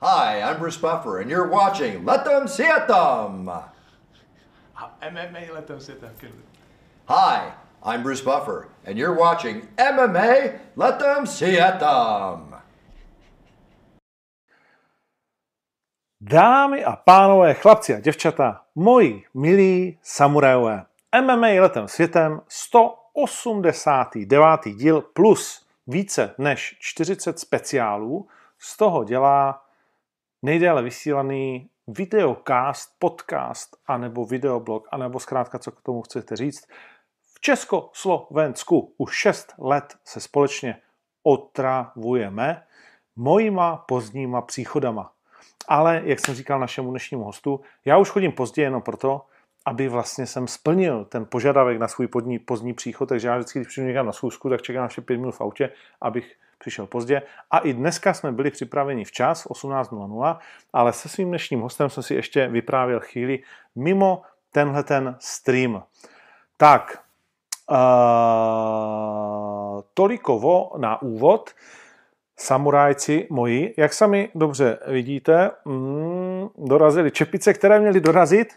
Hi, I'm Bruce Buffer, and you're watching Let Them See It Them. MMA let them sit there. Good. Hi, I'm Bruce Buffer, and you're watching MMA Let Them See It Them. Dámy a pánové, chlapci a děvčata, moji milí samurajové, MMA letem světem 189. díl plus více než 40 speciálů, z toho dělá nejdéle vysílaný videocast, podcast, anebo videoblog, anebo zkrátka, co k tomu chcete říct. V Československu už 6 let se společně otravujeme mojima pozdníma příchodama. Ale, jak jsem říkal našemu dnešnímu hostu, já už chodím pozdě jenom proto, aby vlastně jsem splnil ten požadavek na svůj pozdní, příchod, takže já vždycky, když přijdu někam na schůzku, tak čekám ještě pět minut v autě, abych přišel pozdě. A i dneska jsme byli připraveni včas, 18.00, ale se svým dnešním hostem jsem si ještě vyprávěl chvíli mimo tenhle ten stream. Tak, uh, tolikovo na úvod. Samurajci moji, jak sami dobře vidíte, mm, dorazili čepice, které měli dorazit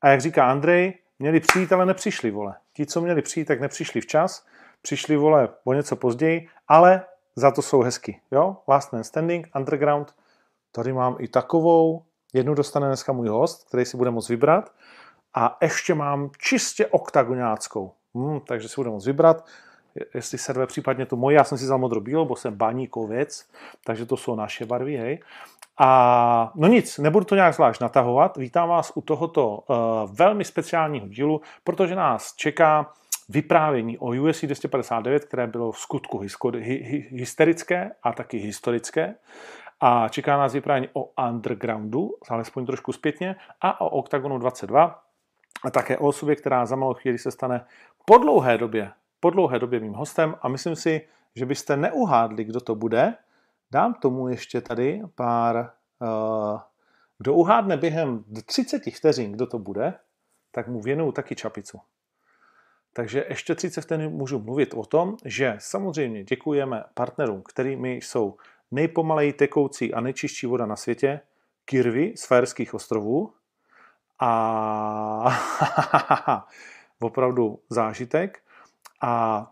a jak říká Andrej, měli přijít, ale nepřišli, vole. Ti, co měli přijít, tak nepřišli včas, přišli, vole, o něco později, ale za to jsou hezky, jo? Last Man Standing, Underground, tady mám i takovou, jednu dostane dneska můj host, který si bude moct vybrat a ještě mám čistě oktagonáckou, hmm, takže si bude moct vybrat, jestli serve případně tu moji, já jsem si vzal modro bílou, bo jsem baníkovec, takže to jsou naše barvy, hej. A no nic, nebudu to nějak zvlášť natahovat. Vítám vás u tohoto uh, velmi speciálního dílu, protože nás čeká vyprávění o USC 259, které bylo v skutku hysterické a taky historické. A čeká nás vyprávění o undergroundu, alespoň trošku zpětně, a o Octagonu 22, a také o osobě, která za malou chvíli se stane po dlouhé době, po dlouhé době mým hostem a myslím si, že byste neuhádli, kdo to bude, Dám tomu ještě tady pár, uh, kdo uhádne během 30 vteřin, kdo to bude, tak mu věnuju taky čapicu. Takže ještě 30 vteřin můžu mluvit o tom, že samozřejmě děkujeme partnerům, kterými jsou nejpomaleji tekoucí a nejčistší voda na světě, Kirvy z Fajerských ostrovů. A opravdu zážitek. A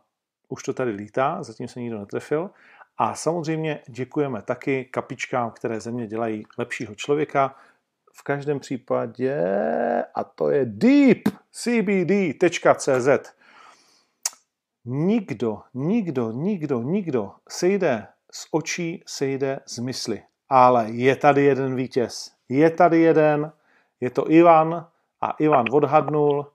už to tady lítá, zatím se nikdo netrefil. A samozřejmě děkujeme taky kapičkám, které země dělají lepšího člověka. V každém případě, a to je deepcbd.cz. Nikdo, nikdo, nikdo, nikdo sejde z očí, sejde z mysli. Ale je tady jeden vítěz. Je tady jeden, je to Ivan a Ivan odhadnul,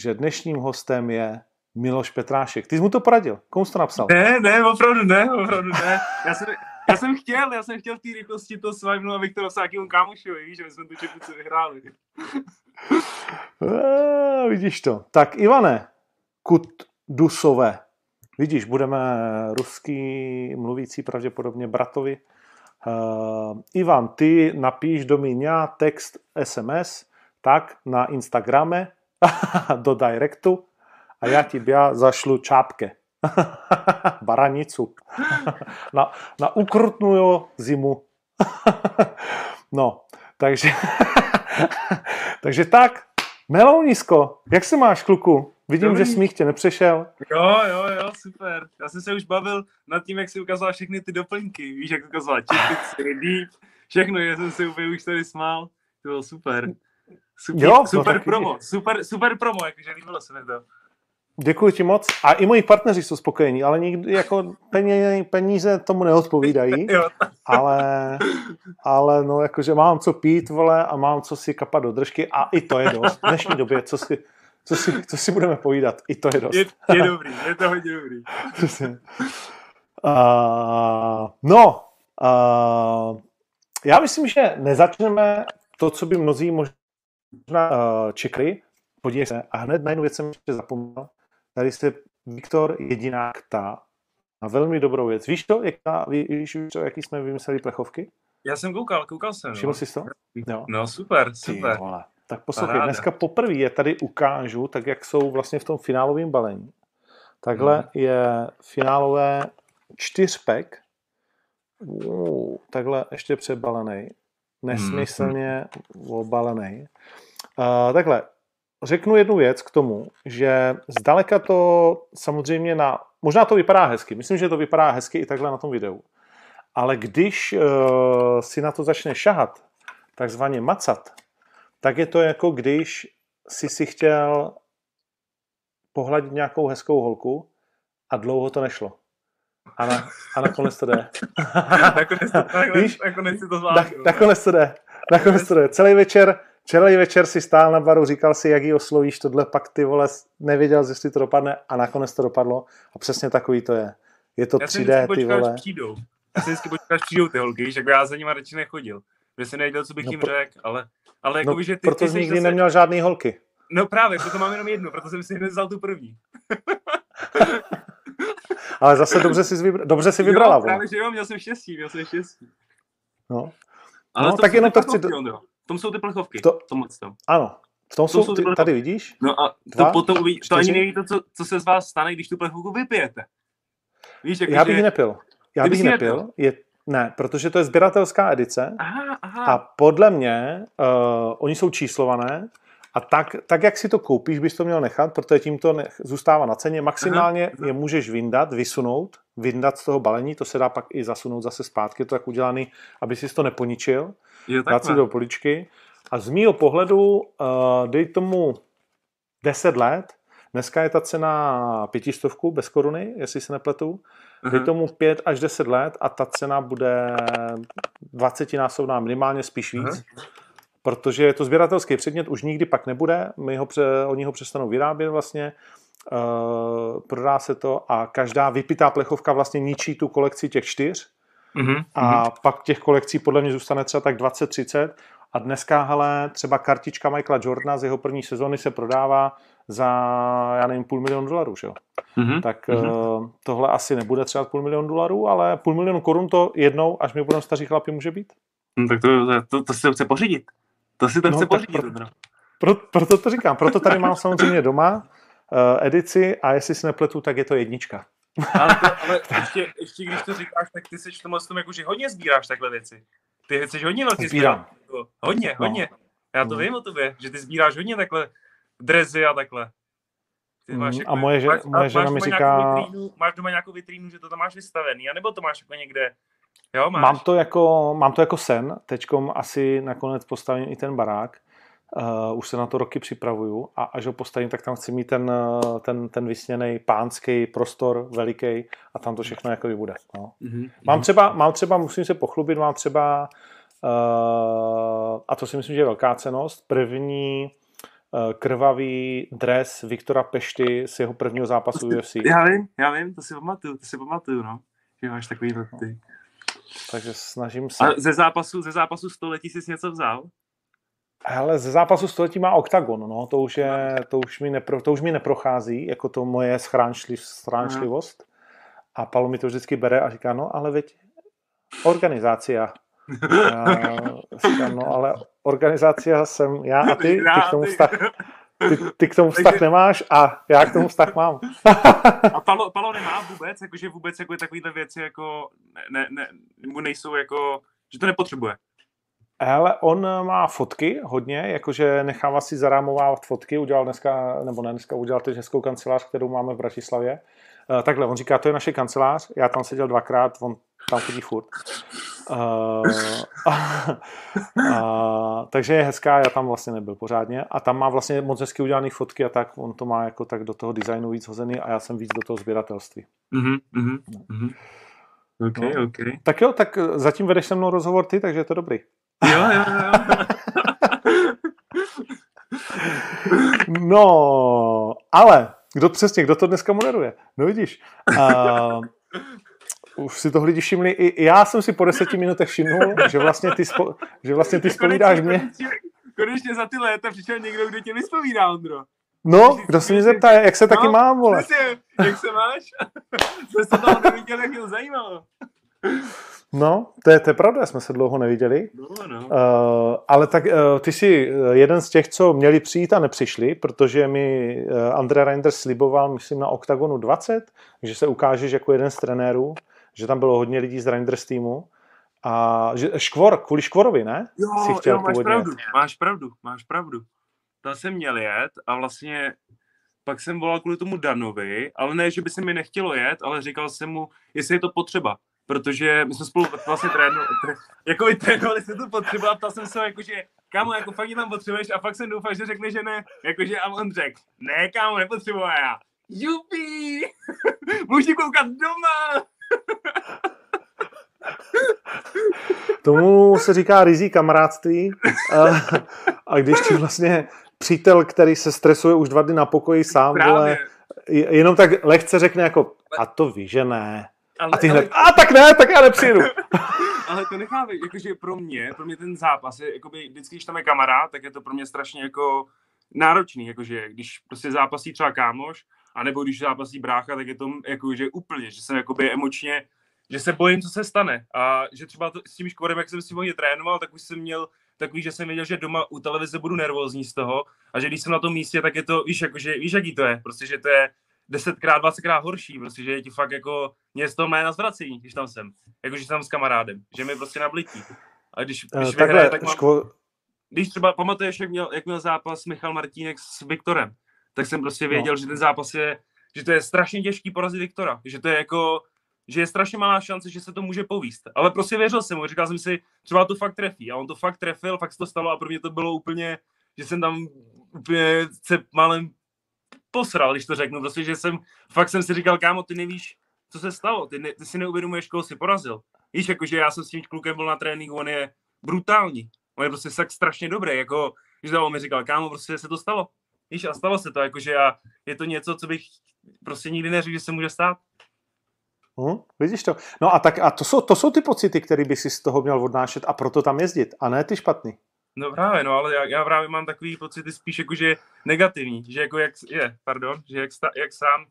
že dnešním hostem je Miloš Petrášek. Ty jsi mu to poradil? Komu jsi to napsal? Ne, ne, opravdu ne, opravdu ne. Já jsem, já jsem chtěl, já jsem chtěl v té rychlosti to svajmnout, to dostal nějakému kámošovi, víš, že jsme tu čepici vyhráli. E, vidíš to. Tak Ivane, Kutdusové, vidíš, budeme ruský mluvící pravděpodobně bratovi. Uh, Ivan, ty napíš do mě text SMS, tak na Instagrame, do directu, a já ti zašlu čápke. Baranicu. na, na ukrutnuju zimu. no, takže, takže tak, Melounisko, jak se máš, kluku? Vidím, Dobrý. že smích tě nepřešel. Jo, jo, jo, super. Já jsem se už bavil nad tím, jak si ukazoval všechny ty doplňky. Víš, jak ukazoval čepici, deep, všechno, já jsem se úplně už tady smál. To bylo super. Super, jo, super promo, super, super promo, jakože líbilo se mi to. Děkuji ti moc. A i moji partneři jsou spokojení, ale nikdy jako peníze, peníze tomu neodpovídají. ale, ale no jakože mám co pít, vole, a mám co si kapat do držky a i to je dost. V dnešní době, co si, co si, co si budeme povídat, i to je dost. Je, je dobrý, je to hodně dobrý. uh, no, uh, já myslím, že nezačneme to, co by mnozí možná uh, čekali, podívej se, a hned na jednu věc jsem ještě zapomněl, tady se Viktor Jedinák ptá na velmi dobrou věc. Víš to, jaká, víš, víš to, jaký jsme vymysleli plechovky? Já jsem koukal, koukal jsem. Všiml no. jsi to? Jo. No super, super. Ty, Tak poslouchej, Paráda. dneska poprvé je tady ukážu, tak jak jsou vlastně v tom finálovém balení. Takhle hmm. je finálové čtyřpek, uh, takhle ještě přebalený. nesmyslně hmm. obalený. Uh, takhle, řeknu jednu věc k tomu, že zdaleka to samozřejmě na, možná to vypadá hezky, myslím, že to vypadá hezky i takhle na tom videu, ale když uh, si na to začne šahat, takzvaně macat, tak je to jako když si si chtěl pohladit nějakou hezkou holku a dlouho to nešlo. A, na, a nakonec to jde. nakonec, to, nakonec, Víš? nakonec to zvládl. Na, nakonec to jde. Nakonec to jde. Celý večer, celý večer si stál na baru, říkal si, jak ji oslovíš, tohle pak ty vole, nevěděl, jestli to dopadne a nakonec to dopadlo. A přesně takový to je. Je to já 3D, ty vole. Přijdou. Já si vždycky počkal, až přijdou ty holky, že jako já za nimi radši nechodil. Protože jsem nevěděl, co bych no, jim řekl, ale, ale jako no, že ty, proto ty jsi nikdy zase... neměl žádný holky. No právě, proto mám jenom jednu, proto jsem si hned vzal tu první. Ale zase dobře si, vybra- dobře si vybrala. Jo, právě, že jo, měl jsem štěstí, měl jsem štěstí. No. Ale no, tak jenom to chci... V tom jsou ty plechovky. To... V tomhle tom. Ano, v tom, jsou, jsou ty, tady vidíš? No a to potom uvidí, to ani neví to, co, co se z vás stane, když tu plechovku vypijete. Víš, jako, Já bych že... nepil. Já bych nepil. nepil. Je, ne, protože to je sběratelská edice aha, aha. a podle mě uh, oni jsou číslované a tak, tak, jak si to koupíš, bys to měl nechat, protože tím to nech, zůstává na ceně. Maximálně aha, je můžeš vyndat, vysunout, vyndat z toho balení, to se dá pak i zasunout zase zpátky, je to tak udělaný, aby si to neponičil, dát si do poličky. A z mýho pohledu, uh, dej tomu 10 let, dneska je ta cena pětistovku bez koruny, jestli se nepletu, dej tomu 5 až 10 let a ta cena bude 20 násobná, minimálně spíš víc. Aha protože je to sběratelský předmět, už nikdy pak nebude, my ho, pře, oni ho přestanou vyrábět vlastně, uh, prodá se to a každá vypitá plechovka vlastně ničí tu kolekci těch čtyř mm-hmm. a mm-hmm. pak těch kolekcí podle mě zůstane třeba tak 20-30 a dneska, hele, třeba kartička Michaela Jordana z jeho první sezóny se prodává za, já nevím, půl milionu dolarů, že jo? Mm-hmm. Tak mm-hmm. Uh, tohle asi nebude třeba půl milionu dolarů, ale půl milionu korun to jednou, až mi budou staří chlapi, může být. No, tak to, to, to, to se chce pořídit. To si to no, chce pořídit. Pro, pro, proto to říkám. Proto tady mám samozřejmě doma uh, edici a jestli si nepletu, tak je to jednička. Ale, to, ale ještě, ještě, když to říkáš, tak ty seš tomu tom jako, že hodně sbíráš takhle věci. Ty jsi hodně velký Sbírám. Hodně, no. hodně. Já to no. vím o tobě, že ty sbíráš hodně takhle drezy a takhle. Ty máš mm, jako, a moje, že, máš, moje žena mi říká... Vitrínu, máš doma nějakou vitrínu, že to tam máš vystavený, anebo to máš jako někde Jo, máš. Mám, to jako, mám to jako sen, teďkom asi nakonec postavím i ten barák, uh, už se na to roky připravuju a až ho postavím, tak tam chci mít ten, eh, ten, ten vysněný pánský prostor veliký a tam to všechno jako bude. No. Mm-hmm. Mám, třeba, mám třeba, musím se pochlubit, mám třeba, uh, a to si myslím, že je velká cenost, první uh, krvavý dres Viktora Pešty z jeho prvního zápasu UFC. Já vím, já vím, to si pamatuju, to si pamatuju, no. Že máš takový ty. Takže snažím se. A ze zápasu, ze zápasu století jsi něco vzal? Hele, ze zápasu století má oktagon, no, to už, je, to už, mi, nepro, to už mi neprochází, jako to moje schránčliv, schránčlivost. A Palo mi to vždycky bere a říká, no, ale veď organizácia. říkám, no, ale organizácia jsem já a ty, ty k tomu vztah, ty, ty k tomu vztah nemáš a já k tomu vztah mám. a Palo, Palo nemá vůbec, jakože vůbec jako takovýhle věci jako ne, ne, mu nejsou jako, že to nepotřebuje. Ale on má fotky hodně, jakože nechává si zarámovávat fotky, udělal dneska, nebo ne dneska, udělal teď hezkou kancelář, kterou máme v Bratislavě. Uh, takhle, on říká, to je naše kancelář, já tam seděl dvakrát, on tam chodí furt. Uh, uh, takže je hezká, já tam vlastně nebyl pořádně a tam má vlastně moc hezky udělané fotky a tak, on to má jako tak do toho designu víc hozený a já jsem víc do toho sběratelství. Mm-hmm, mm-hmm. Okay, no. okay. Tak jo, tak zatím vedeš se mnou rozhovor ty, takže je to dobrý. Jo, jo, jo. no, ale kdo přesně, kdo to dneska moderuje? No vidíš. Uh, už si toho lidi všimli. I já jsem si po deseti minutech všimnul, že vlastně ty, spo, že vlastně ty spovídáš mě. Konečně, konečně za ty léta přišel někdo, kdo tě vyspovídá, Ondro. No, kdo se mě zeptá, jak se no, taky mám, vole. Přesně, jak se máš? Jsme se toho neviděl, jak to zajímalo. No, to je, to je pravda, jsme se dlouho neviděli. No, no. Uh, ale tak uh, ty jsi jeden z těch, co měli přijít a nepřišli, protože mi uh, Andre Reinders sliboval, myslím, na OKTAGONu 20, že se ukážeš jako jeden z trenérů, že tam bylo hodně lidí z Reinders týmu A že, škvor, kvůli škvorovi, ne? Jo, jo máš původně. pravdu, máš pravdu, máš pravdu. To jsem měl jet a vlastně pak jsem volal kvůli tomu Danovi, ale ne, že by se mi nechtělo jet, ale říkal jsem mu, jestli je to potřeba, protože my jsme spolu vlastně trénovali, jako i trénovali jsme to potřeba a ptal jsem se jakože, kámo, jako fakt tam potřebuješ a fakt jsem doufal, že řekne, že ne, jakože a on řekl, ne, kámo, nepotřebuji já. Jupi! Můžu koukat doma! Tomu se říká rizí kamarádství. A, a když ti vlastně přítel, který se stresuje už dva dny na pokoji sám, vole, jenom tak lehce řekne jako, a to ví, že ne. Ale, a ty hned, ale... a tak ne, tak já nepřijdu. ale to necháme, jakože pro mě, pro mě ten zápas je, jakoby, vždycky, když tam je kamarád, tak je to pro mě strašně jako náročný, jakože když prostě zápasí třeba kámoš, anebo když zápasí brácha, tak je to jakože úplně, že jsem jakoby emočně že se bojím, co se stane. A že třeba to, s tím škvorem, jak jsem si hodně trénoval, tak už jsem měl takový, že jsem věděl, že doma u televize budu nervózní z toho a že když jsem na tom místě, tak je to, víš, jakože, víš, jaký to je, prostě, že to je desetkrát, dvacetkrát horší, prostě, že je ti fakt jako, mě z toho jména zvrací, když tam jsem, jakože jsem s kamarádem, že mi prostě nablití. A když, když uh, vyhraje, tak mám, ško... když třeba pamatuješ, jak měl, jak měl zápas Michal Martínek s Viktorem, tak jsem prostě no. věděl, no. že ten zápas je, že to je strašně těžký porazit Viktora, že to je jako, že je strašně malá šance, že se to může povíst. Ale prostě věřil jsem mu, říkal jsem si, třeba to fakt trefí. A on to fakt trefil, fakt se to stalo a pro mě to bylo úplně, že jsem tam úplně se malem posral, když to řeknu. Prostě, že jsem, fakt jsem si říkal, kámo, ty nevíš, co se stalo, ty, ne, ty si neuvědomuješ, koho si porazil. Víš, jakože já jsem s tím klukem byl na tréninku, on je brutální. On je prostě tak strašně dobrý, jako, že on mi říkal, kámo, prostě se to stalo. Víš, a stalo se to, jakože já, je to něco, co bych prostě nikdy neřekl, že se může stát. Hmm, vidíš to? No a tak a to jsou, to jsou ty pocity, které by si z toho měl odnášet a proto tam jezdit, a ne ty špatný. No právě, no, ale já, já právě mám takový pocity spíš jako, že negativní, že jako jak, je, pardon, že jak, jak sám,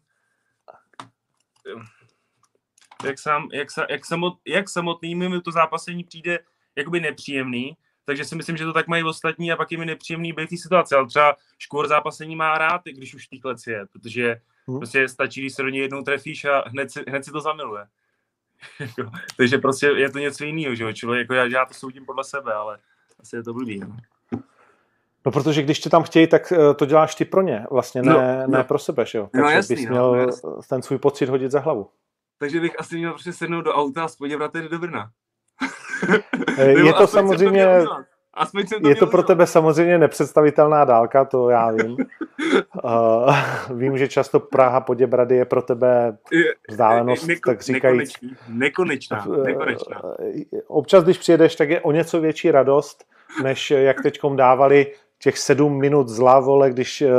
jak sám, jak, jak, samot, jak samotný mi to zápasení přijde jakoby nepříjemný, takže si myslím, že to tak mají ostatní a pak je mi nepříjemný být v té situaci, ale třeba škůr zápasení má rád, když už v té je, protože Hmm. Prostě stačí, když se do něj jednou trefíš a hned si, hned si to zamiluje. Jako, takže prostě je to něco jiného, že jo? Čili jako já, já to soudím podle sebe, ale asi je to blbý. No. No, protože když tě tam chtějí, tak eh, to děláš ty pro ně, vlastně ne, no, no. ne pro sebe, že jo? No, takže no, jasný, bys no, měl no, jasný. ten svůj pocit hodit za hlavu. Takže bych asi měl prostě sednout do auta a podívat do Brna. je to samozřejmě, Aspoň jsem to je to pro tebe samozřejmě nepředstavitelná dálka, to já vím. uh, vím, že často Praha Poděbrady je pro tebe vzdálenost, Neko, tak říkají. Nekonečná, nekonečná. Občas, když přijedeš, tak je o něco větší radost, než jak teďkom dávali těch sedm minut zla, vole, když uh,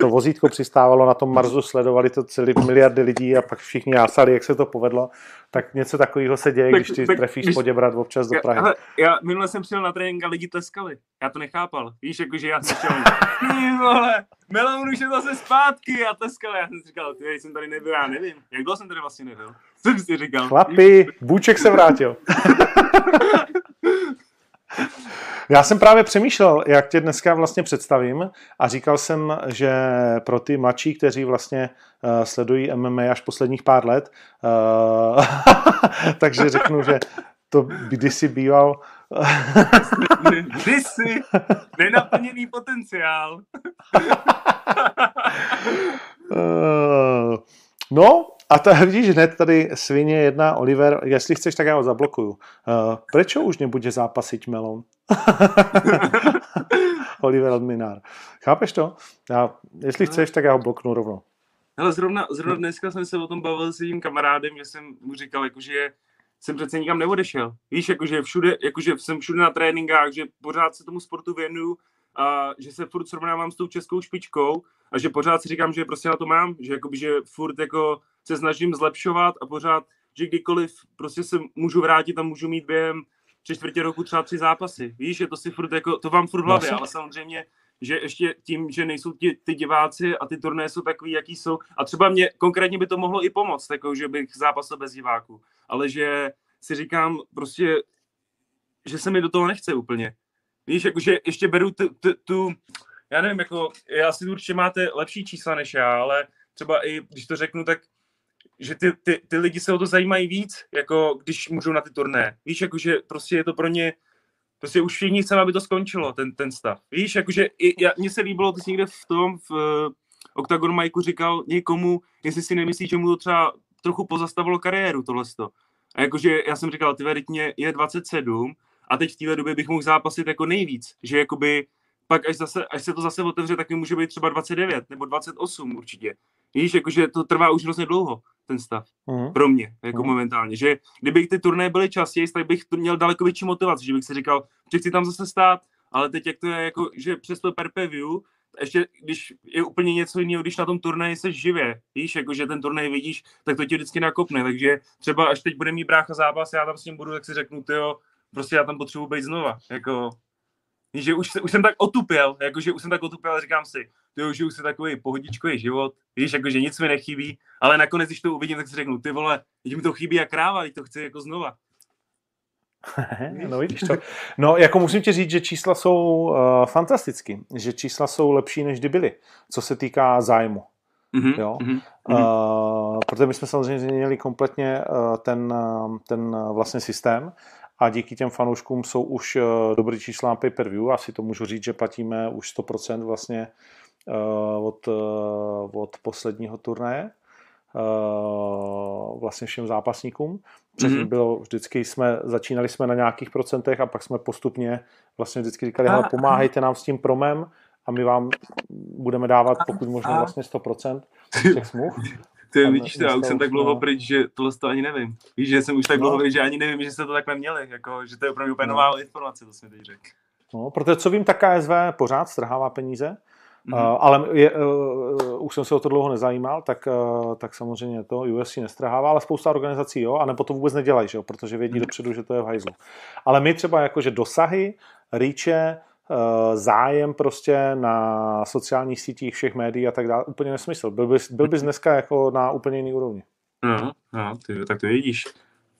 to vozítko přistávalo na tom Marsu, sledovali to celý miliardy lidí a pak všichni jásali, jak se to povedlo, tak něco takového se děje, tak, když ty tak, trefíš když, poděbrat občas do Prahy. Já, já minule jsem přijel na trénink a lidi tleskali. Já to nechápal. Víš, jakože já jsem šel, ty vole, Melon už je zase zpátky a tleskali. Já jsem říkal, ty jsem tady nebyl, já nevím. Jak dlouho jsem tady vlastně nebyl? Co jsem si říkal? Chlapi, Bůček se vrátil. Já jsem právě přemýšlel, jak tě dneska vlastně představím a říkal jsem, že pro ty mladší, kteří vlastně uh, sledují MMA až posledních pár let, uh, takže řeknu, že to kdysi býval Kdysi nenaplněný potenciál. uh, no, a to vidíš hned tady svině jedna, Oliver, jestli chceš, tak já ho zablokuju. Uh, prečo už nebude zápasiť Melon? Oliver Adminár. Chápeš to? Já, jestli chceš, tak já ho bloknu rovnou. Ale zrovna, zrovna dneska jsem se o tom bavil s tím kamarádem, že jsem mu říkal, jakože jsem přece nikam neodešel. Víš, jakože, všude, jakože jsem všude na tréninkách, že pořád se tomu sportu věnuju a že se furt srovnávám s tou českou špičkou a že pořád si říkám, že prostě na to mám, že, jakoby, že furt jako se snažím zlepšovat a pořád, že kdykoliv prostě se můžu vrátit a můžu mít během tři čtvrtě roku třeba tři zápasy. Víš, že to si furt jako, to vám furt hlavě, ale samozřejmě, že ještě tím, že nejsou ti, ty diváci a ty turné jsou takový, jaký jsou. A třeba mě konkrétně by to mohlo i pomoct, jako, že bych zápasil bez diváků. Ale že si říkám prostě, že se mi do toho nechce úplně. Víš, jakože ještě beru tu, tu, tu já nevím, jako, já si určitě máte lepší čísla než já, ale třeba i, když to řeknu, tak že ty, ty, ty lidi se o to zajímají víc, jako když můžou na ty turné. Víš, jakože prostě je to pro ně, prostě už všichni chceme, aby to skončilo, ten, ten stav. Víš, jakože mně se líbilo, ty jsi někde v tom, v uh, Octagon Majku říkal někomu, jestli si nemyslí, že mu to třeba trochu pozastavilo kariéru, tohle. A jakože já jsem říkal, ty veritně je 27 a teď v téhle době bych mohl zápasit jako nejvíc, že jakoby pak až, zase, až se to zase otevře, tak mi může být třeba 29 nebo 28 určitě. Víš, jakože to trvá už hrozně dlouho, ten stav. Mm. Pro mě, jako mm. momentálně. Že kdyby ty turné byly častěji, tak bych to měl daleko větší motivaci, že bych si říkal, že chci tam zase stát, ale teď jak to je, jako, že přes to per view, ještě když je úplně něco jiného, když na tom turnaji jsi živě, víš, jako že ten turnaj vidíš, tak to tě vždycky nakopne, takže třeba až teď bude mít brácha zápas, já tam s ním budu, tak si řeknu, jo, prostě já tam potřebuji být znova, jako, že už, už jsem tak otupěl, jakože už jsem tak otupěl, říkám si, ty že už je takový pohodičkový život, víš, jakože nic mi nechybí, ale nakonec, když to uvidím, tak si řeknu, ty vole, teď mi to chybí jak kráva, teď to chci jako znova. no vidíš to. No jako musím ti říct, že čísla jsou uh, fantasticky, že čísla jsou lepší, než kdy byly, co se týká zájmu. Mm-hmm, jo? Mm-hmm. Uh, protože my jsme samozřejmě změnili kompletně uh, ten, uh, ten uh, vlastně systém a díky těm fanouškům jsou už uh, dobrý čísla na pay-per-view. Asi to můžu říct, že platíme už 100% vlastně uh, od, uh, od posledního turnaje vlastně všem zápasníkům. Předtím mm-hmm. bylo vždycky jsme, začínali jsme na nějakých procentech a pak jsme postupně vlastně vždycky říkali, hele, pomáhejte nám s tím promem a my vám budeme dávat pokud možno vlastně 100% těch smluv. Ty vidíš to, já už jsem tak dlouho pryč, že tohle to ani nevím. Víš, že jsem už tak dlouho no. pryč, že ani nevím, že jste to takhle měli, jako, že to je opravdu úplně no. nová informace, to jsme teď řekl. No, protože co vím, tak KSV pořád strhává peníze, Mm-hmm. Uh, ale je, uh, už jsem se o to dlouho nezajímal, tak, uh, tak samozřejmě to UFC nestrhává, ale spousta organizací jo, a nebo to vůbec nedělají, že jo, protože vědí mm-hmm. dopředu, že to je v hajzlu. Ale my třeba jakože dosahy, rýče, uh, zájem prostě na sociálních sítích všech médií a tak dále, úplně nesmysl. Byl bys, byl bys dneska jako na úplně jiný úrovni. No, no ty, tak to vidíš.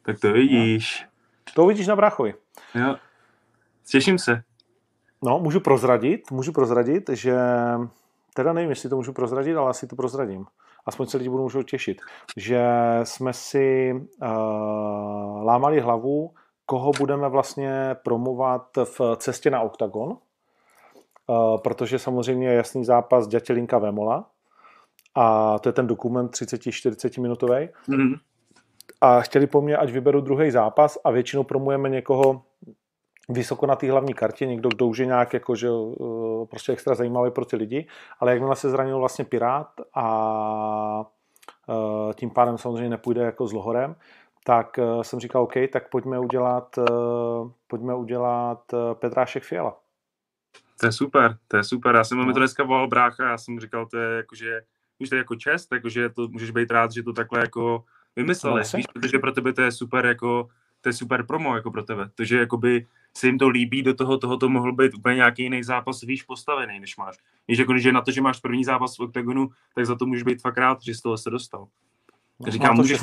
Tak to vidíš. No. To vidíš na Brachovi. Jo. Těším se. No, můžu prozradit, můžu prozradit, že teda nevím, jestli to můžu prozradit, ale asi to prozradím. Aspoň se lidi budou můžou těšit, že jsme si uh, lámali hlavu, koho budeme vlastně promovat v cestě na OKTAGON, uh, protože samozřejmě je jasný zápas Dětělinka Vemola a to je ten dokument 30-40 minutový. Mm-hmm. A chtěli po mně, ať vyberu druhý zápas a většinou promujeme někoho, vysoko na té hlavní kartě, někdo, kdo už je nějak jako, že, eh, prostě extra zajímavý pro ty lidi, ale jakmile se zranil vlastně Pirát a eh, tím pádem samozřejmě nepůjde jako s Lohorem, tak eh, jsem říkal, OK, tak pojďme udělat, pojďme udělat Petrášek Fiala. To je super, to je super. Já jsem no. mi to dneska volal brácha, já jsem říkal, to je jako, že víš, to je jako čest, jakože to můžeš být rád, že to takhle jako vymysleli, no, víš, protože pro tebe to je super jako to je super promo jako pro tebe. Takže jakoby se jim to líbí, do toho, toho to mohl být úplně nějaký jiný zápas víš postavený, než máš. Víš, jako, že na to, že máš první zápas v OKTAGONu, tak za to můžeš být fakt rád, že z toho se dostal. Říkám, to můžeš,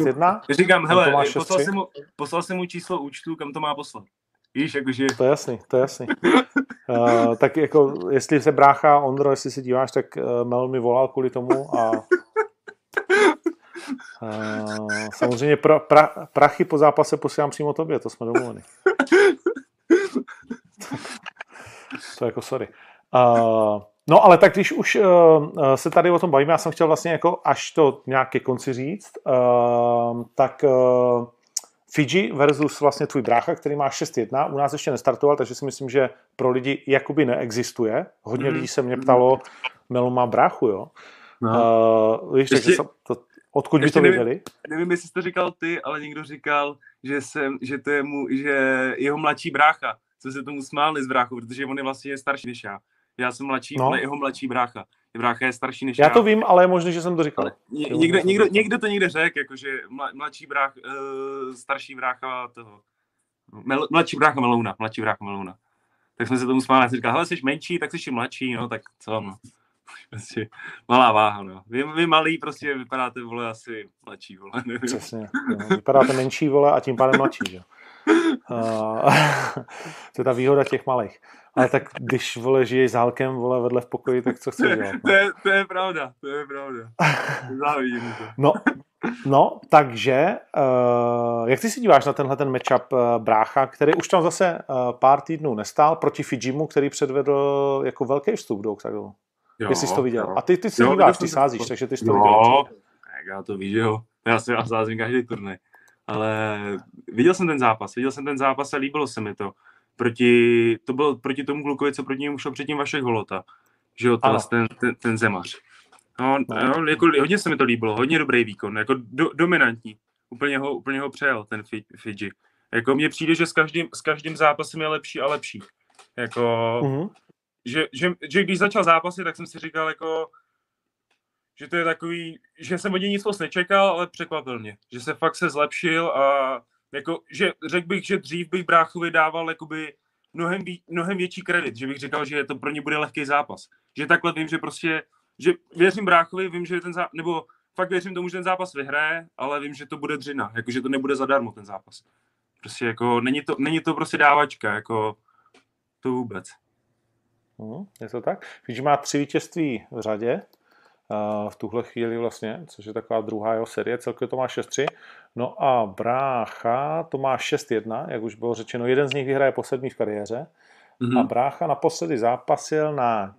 říkám, hele, poslal jsem, mu, poslal jsem mu číslo účtu, kam to má poslat. Víš, jakože... To je jasný, to je jasný. uh, tak jako, jestli se brácha, Ondro, jestli se díváš, tak uh, Mel mi volal kvůli tomu a Uh, samozřejmě pra, pra, prachy po zápase posílám přímo tobě, to jsme domluveni. to jako sorry. Uh, no ale tak když už uh, se tady o tom bavíme, já jsem chtěl vlastně jako až to nějak ke konci říct, uh, tak uh, Fiji versus vlastně tvůj brácha, který má 6-1, u nás ještě nestartoval, takže si myslím, že pro lidi jakoby neexistuje. Hodně mm. lidí se mě ptalo, Melo má bráchu, jo. No. Uh, víš, ještě... to, Odkud by to věděli? Nevím, nevím, jestli jsi to říkal ty, ale někdo říkal, že, jsem, že to je mu, že jeho mladší brácha, co se tomu smáli z bráchu, protože on je vlastně starší než já. Já jsem mladší, no. ale jeho mladší brácha. Brácha je starší než já. Já to vím, ale je možné, že jsem to říkal. Ně, někdo, někdo, někdo, to někde řekl, jakože mladší brách, uh, starší brácha toho. Mel, mladší brácha Melouna, mladší brácha Melouna. Tak jsme se tomu smáli, já jsem říkal, hele, jsi menší, tak jsi mladší, no, tak co, no. Prostě malá váha, no. Vy, vy malý prostě vypadáte, vole, asi mladší, vole. Přesně. No. Vypadáte menší, vole, a tím pádem mladší, že? Uh, to je ta výhoda těch malých. Ale tak když vole žiješ s Halkem vole vedle v pokoji, tak co chceš dělat? To je, to je pravda, to je pravda. Závidím to. No, no takže uh, jak ty si díváš na tenhle ten matchup uh, Brácha, který už tam zase uh, pár týdnů nestál proti Fijimu, který předvedl jako velký vstup do Oxagonu. Jestli jsi to viděl. A ty, ty si jo, díváš, ty sázíš, takže ty jsi to jo, viděl. Tak já to víš, jo. Já si já sázím každý turnaj. Ale viděl jsem ten zápas, viděl jsem ten zápas a líbilo se mi to. Proti, to bylo proti tomu Glukovi, co proti němu šel předtím Vašek Holota. Že jo, ten, ten, ten zemař. No, no, jako, hodně se mi to líbilo, hodně dobrý výkon, jako do, dominantní. Úplně ho, úplně ho přejel ten Fiji. Jako mně přijde, že s každým, s každým zápasem je lepší a lepší. Jako, mm-hmm. že, že, že, když začal zápasy, tak jsem si říkal, jako, že to je takový, že jsem od něj nic moc nečekal, ale překvapil mě, že se fakt se zlepšil a jako, že řekl bych, že dřív bych Bráchovi dával jakoby mnohem, mnohem větší kredit, že bych říkal, že to pro ně bude lehký zápas. Že takhle vím, že prostě, že věřím Bráchovi, vím, že ten zápas, nebo fakt věřím tomu, že ten zápas vyhraje, ale vím, že to bude dřina, jako, že to nebude zadarmo ten zápas. Prostě jako, není to, není to prostě dávačka, jako to vůbec. Hmm, je to tak? Víš, má tři vítězství v řadě, v tuhle chvíli vlastně, což je taková druhá jeho série, celkově to má 6-3. No a Brácha to má 6-1, jak už bylo řečeno, jeden z nich vyhraje po sedmý v kariéře. Mm-hmm. A Brácha naposledy zápasil na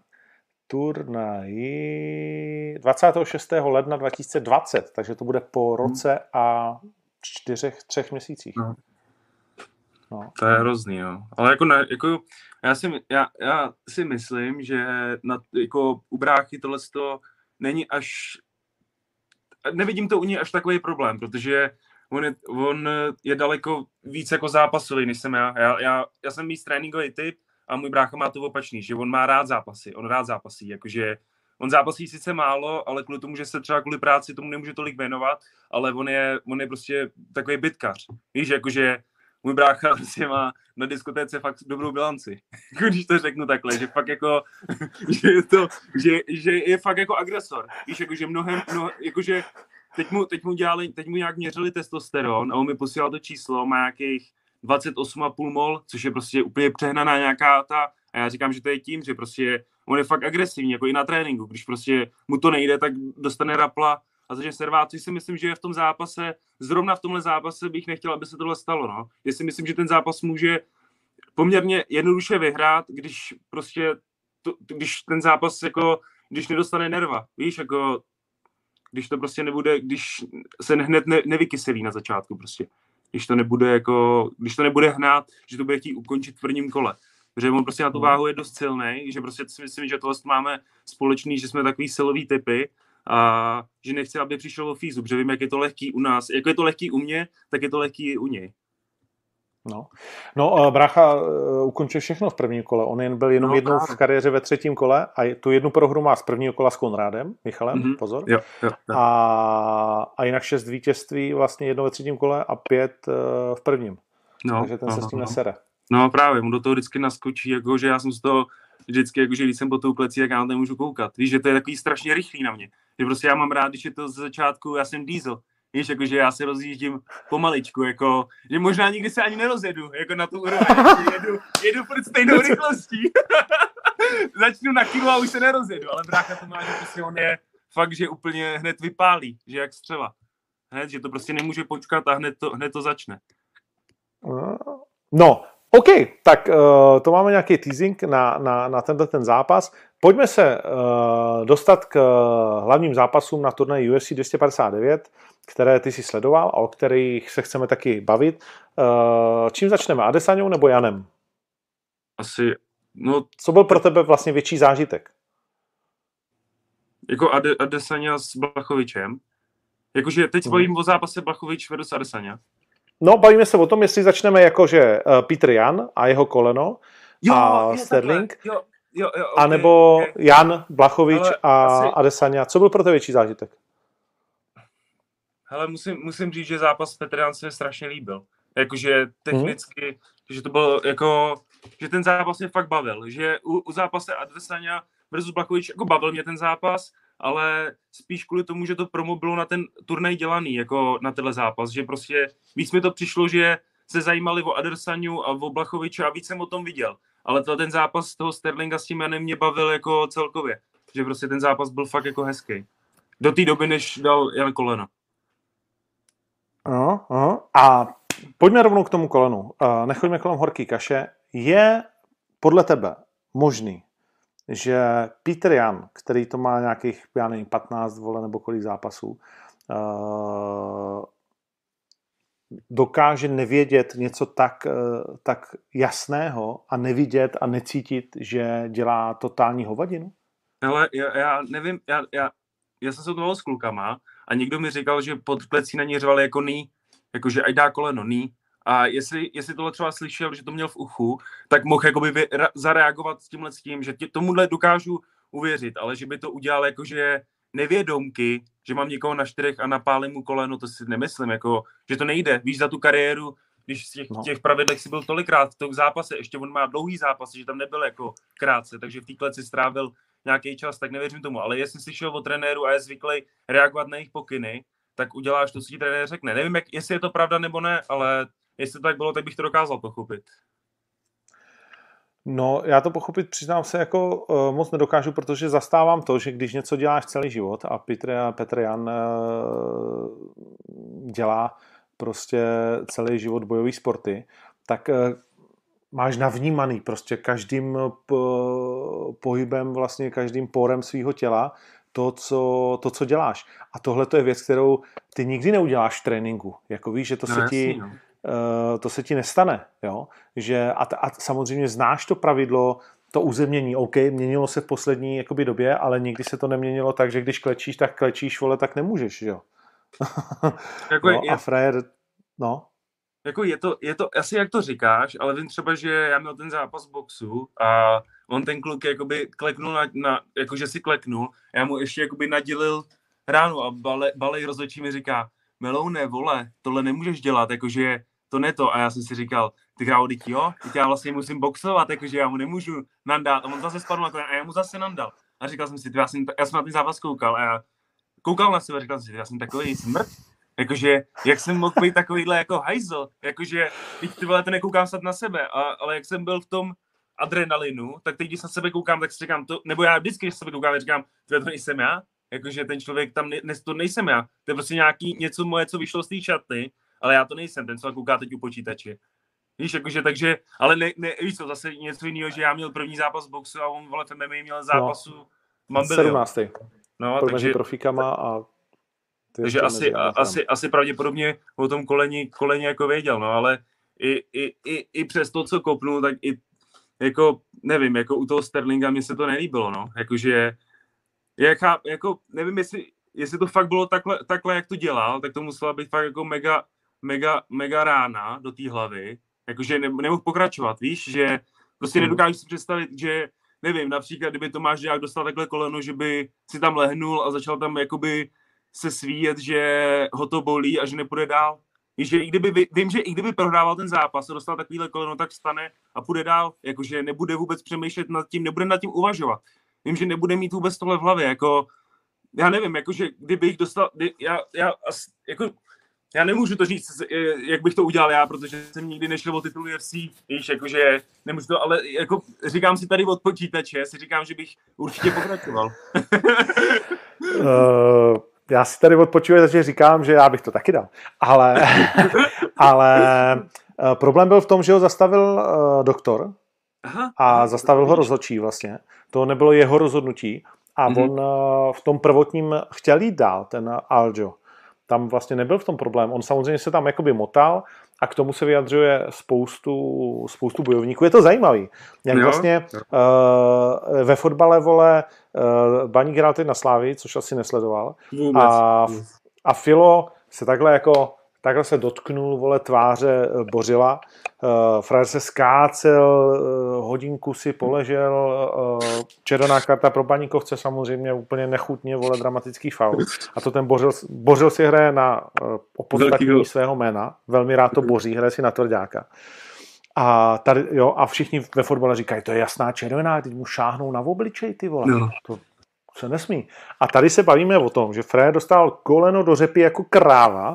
turnaji 26. ledna 2020, takže to bude po mhm. roce a čtyřech, třech měsících. No. No. To je hrozný, jo. Ale jako, ne, jako já, si, já, já si myslím, že na, jako u bráchy tohle to není až, nevidím to u něj až takový problém, protože on je, on je daleko víc jako zápasový, než jsem já. Já, já, já jsem víc tréninkový typ a můj brácha má to opačný, že on má rád zápasy, on rád zápasí, jakože on zápasí sice málo, ale kvůli tomu, že se třeba kvůli práci tomu nemůže tolik věnovat, ale on je, on je prostě takový bytkař. Víš, jakože můj brácha prostě má na diskotéce fakt dobrou bilanci. Jako když to řeknu takhle, že fakt jako, že je to, že, že je fakt jako agresor. Víš, jako, že mnohem, mnohem jakože teď mu, teď mu dělali, teď mu nějak měřili testosteron a on mi posílal to číslo, má nějakých 28,5 mol, což je prostě úplně přehnaná nějaká ta, a já říkám, že to je tím, že prostě on je fakt agresivní, jako i na tréninku, když prostě mu to nejde, tak dostane rapla a začne servát, což si myslím, že je v tom zápase, zrovna v tomhle zápase bych nechtěl, aby se tohle stalo. No. Já si myslím, že ten zápas může poměrně jednoduše vyhrát, když prostě, to, když ten zápas jako, když nedostane nerva, víš, jako když to prostě nebude, když se hned ne, nevykyselí na začátku prostě. Když to nebude jako, když to nebude hnát, že to bude chtít ukončit v prvním kole. Protože on prostě na tu váhu je dost silný, že prostě si myslím, že tohle máme společný, že jsme takový silový typy a že nechci, aby přišel o fízu, protože vím, jak je to lehký u nás. Jak je to lehký u mě, tak je to lehký i u něj. No, no Bracha uh, ukončil všechno v prvním kole. On jen byl jenom no, jednou v kariéře ve třetím kole a tu jednu prohru má z prvního kola s Konrádem, Michalem, mm-hmm. pozor. Jo, jo, jo. A, a jinak šest vítězství vlastně jedno ve třetím kole a pět uh, v prvním. No, Takže ten no, se s tím no. nesere. No právě, mu do toho vždycky naskočí, jako, že já jsem z toho vždycky, jako, že když jsem po tou klecí, jak já na to nemůžu koukat. Víš, že to je takový strašně rychlý na mě. Že prostě já mám rád, když je to ze začátku, já jsem diesel. Víš, jakože já se rozjíždím pomaličku, jako, že možná nikdy se ani nerozjedu, jako na tu úroveň, jedu, jedu pod stejnou rychlostí. Začnu na kilo a už se nerozjedu, ale brácha to má, že prostě on je fakt, že úplně hned vypálí, že jak střela. Hned, že to prostě nemůže počkat a hned to, hned to začne. No, OK, tak uh, to máme nějaký teasing na, na, na tenhle ten zápas. Pojďme se uh, dostat k uh, hlavním zápasům na turnaji UFC 259, které ty si sledoval a o kterých se chceme taky bavit. Uh, čím začneme? Adesanou nebo Janem? Asi, no... Co byl pro tebe vlastně větší zážitek? Jako Ade, Adesanya s Blachovičem. Jakože teď hmm. o zápase Blachovič versus Adesanya. No, bavíme se o tom, jestli začneme jako, že uh, Peter Jan a jeho koleno jo, a jo, Sterling, jo, jo, jo, okay, anebo okay. Jan Blachovič Ale a asi... Adesanya. Co byl pro tebe větší zážitek? Hele, musím, musím říct, že zápas Petr Jan se mi strašně líbil. Jakože technicky, hmm. že to bylo jako, že ten zápas mě fakt bavil. Že u, u zápase Adesanya versus Blachovič, jako bavil mě ten zápas, ale spíš kvůli tomu, že to promo bylo na ten turnaj dělaný, jako na tenhle zápas, že prostě víc mi to přišlo, že se zajímali o Adersaniu a o Blachoviče a víc jsem o tom viděl. Ale to, ten zápas toho Sterlinga s tím Janem mě bavil jako celkově. Že prostě ten zápas byl fakt jako hezký. Do té doby, než dal Jan koleno. No, no. A pojďme rovnou k tomu kolenu. Nechoďme kolem horký kaše. Je podle tebe možný, že Peter Jan, který to má nějakých, já nevím, 15 vole nebo kolik zápasů, uh, dokáže nevědět něco tak, uh, tak jasného a nevidět a necítit, že dělá totální hovadinu? Ale já, já nevím, já, já, já jsem se toho s klukama a někdo mi říkal, že pod klecí na ně řvali jako ní, jakože ať dá koleno ní, a jestli, jestli tohle třeba slyšel, že to měl v uchu, tak mohl jakoby vy, zareagovat s tímhle s tím, že tě, tomuhle dokážu uvěřit, ale že by to udělal jakože nevědomky, že mám někoho na čtyřech a napálím mu koleno, to si nemyslím, jako, že to nejde. Víš, za tu kariéru, když v těch, no. těch pravidlech si byl tolikrát v tom zápase, ještě on má dlouhý zápas, že tam nebyl jako krátce, takže v té kleci strávil nějaký čas, tak nevěřím tomu. Ale jestli jsi šel od trenéru a je zvyklý reagovat na jejich pokyny, tak uděláš to, co ti trenér řekne. Nevím, jak, jestli je to pravda nebo ne, ale jestli to tak bylo, tak bych to dokázal pochopit. No, já to pochopit, přiznám se, jako uh, moc nedokážu, protože zastávám to, že když něco děláš celý život a Petr, Petr Jan uh, dělá prostě celý život bojový sporty, tak uh, máš navnímaný prostě každým po, pohybem, vlastně každým porem svého těla to co, to, co děláš. A tohle to je věc, kterou ty nikdy neuděláš v tréninku. Jako víš, že to no, se jasný, ti... No Eh, to se ti nestane. Jo? Že, a, a samozřejmě znáš to pravidlo, to uzemnění, OK, měnilo se v poslední jakoby, době, ale nikdy se to neměnilo tak, že když klečíš, tak klečíš, vole, tak nemůžeš, jo. jako no, je, a frajer, no. Jako je to, je to, asi jak to říkáš, ale vím třeba, že já měl ten zápas boxu a on ten kluk jakoby kleknul na, na jakože si kleknul, já mu ještě jakoby nadělil ránu a bale, balej rozhodčí mi říká, Meloune, vole, tohle nemůžeš dělat, jakože to ne to. A já jsem si říkal, ty krávo, teď jo, teď já vlastně musím boxovat, jakože já mu nemůžu nandat. A on zase spadl na a já mu zase nandal. A říkal jsem si, já jsem, já jsem na ten zápas koukal a já koukal na sebe, říkal jsem si, já jsem takový smrt, Jakože, jak jsem mohl být takovýhle jako hajzl, jakože, teď ty vole, to nekoukám snad na sebe, a, ale jak jsem byl v tom adrenalinu, tak teď, když na sebe koukám, tak si říkám, to, nebo já vždycky, když se sebe koukám, říkám, to nejsem já, jakože ten člověk tam, ne, to nejsem já, to je prostě nějaký něco moje, co vyšlo z té šaty ale já to nejsem, ten, co kouká teď u počítače. Víš, jakože, takže, ale ne, ne, víš co, zase něco jiného, že já měl první zápas boxu a on vole v MMA měl zápasu no. Mambilio. 17. No, takže, mezi profíkama a takže asi, a, asi, asi pravděpodobně o tom koleni, koleni jako věděl, no, ale i, i, i, i přes to, co kopnul, tak i jako, nevím, jako u toho Sterlinga mi se to nelíbilo, no, jakože, jak, jako, nevím, jestli, jestli to fakt bylo takhle, takhle, jak to dělal, tak to musela být fakt jako mega, mega, mega rána do té hlavy, jakože ne, nemohl pokračovat, víš, že prostě hmm. nedokážu si představit, že nevím, například, kdyby Tomáš Žák dostal takhle koleno, že by si tam lehnul a začal tam jakoby se svíjet, že ho to bolí a že nepůjde dál. Víš, že i kdyby, vím, že i kdyby prohrával ten zápas a dostal takovýhle koleno, tak stane a půjde dál. Jakože nebude vůbec přemýšlet nad tím, nebude nad tím uvažovat. Vím, že nebude mít vůbec tohle v hlavě, jako já nevím, jakože kdybych dostal, já, já, jako, já nemůžu to říct, jak bych to udělal já, protože jsem nikdy nešel o titul UFC, víš, jakože nemůžu to, ale jako říkám si tady od počítače, si říkám, že bych určitě pokračoval. uh, já si tady od počítače říkám, že já bych to taky dal, ale, ale uh, problém byl v tom, že ho zastavil uh, doktor Aha. a zastavil ho rozhodčí vlastně. To nebylo jeho rozhodnutí a mm-hmm. on uh, v tom prvotním chtěl jít dál, ten Aljo tam vlastně nebyl v tom problém. On samozřejmě se tam jakoby motal a k tomu se vyjadřuje spoustu, spoustu bojovníků. Je to zajímavý. Jak jo, vlastně jo. Uh, ve fotbale, vole, uh, Baník hrál teď na Slávii, což asi nesledoval. Vůbec. A, a Filo se takhle jako takhle se dotknul, vole, tváře eh, Bořila. Uh, frajer se skácel, uh, hodinku si poležel, uh, červená karta pro Baníkovce samozřejmě úplně nechutně, vole, dramatický faul. A to ten Bořil, Bořil si hraje na uh, opodstatnění svého jména, velmi rád to boří, hraje si na tvrdáka. A, tady, jo, a všichni ve fotbale říkají, to je jasná červená, teď mu šáhnou na obličej, ty vole. No. To se nesmí. A tady se bavíme o tom, že Fred dostal koleno do řepy jako kráva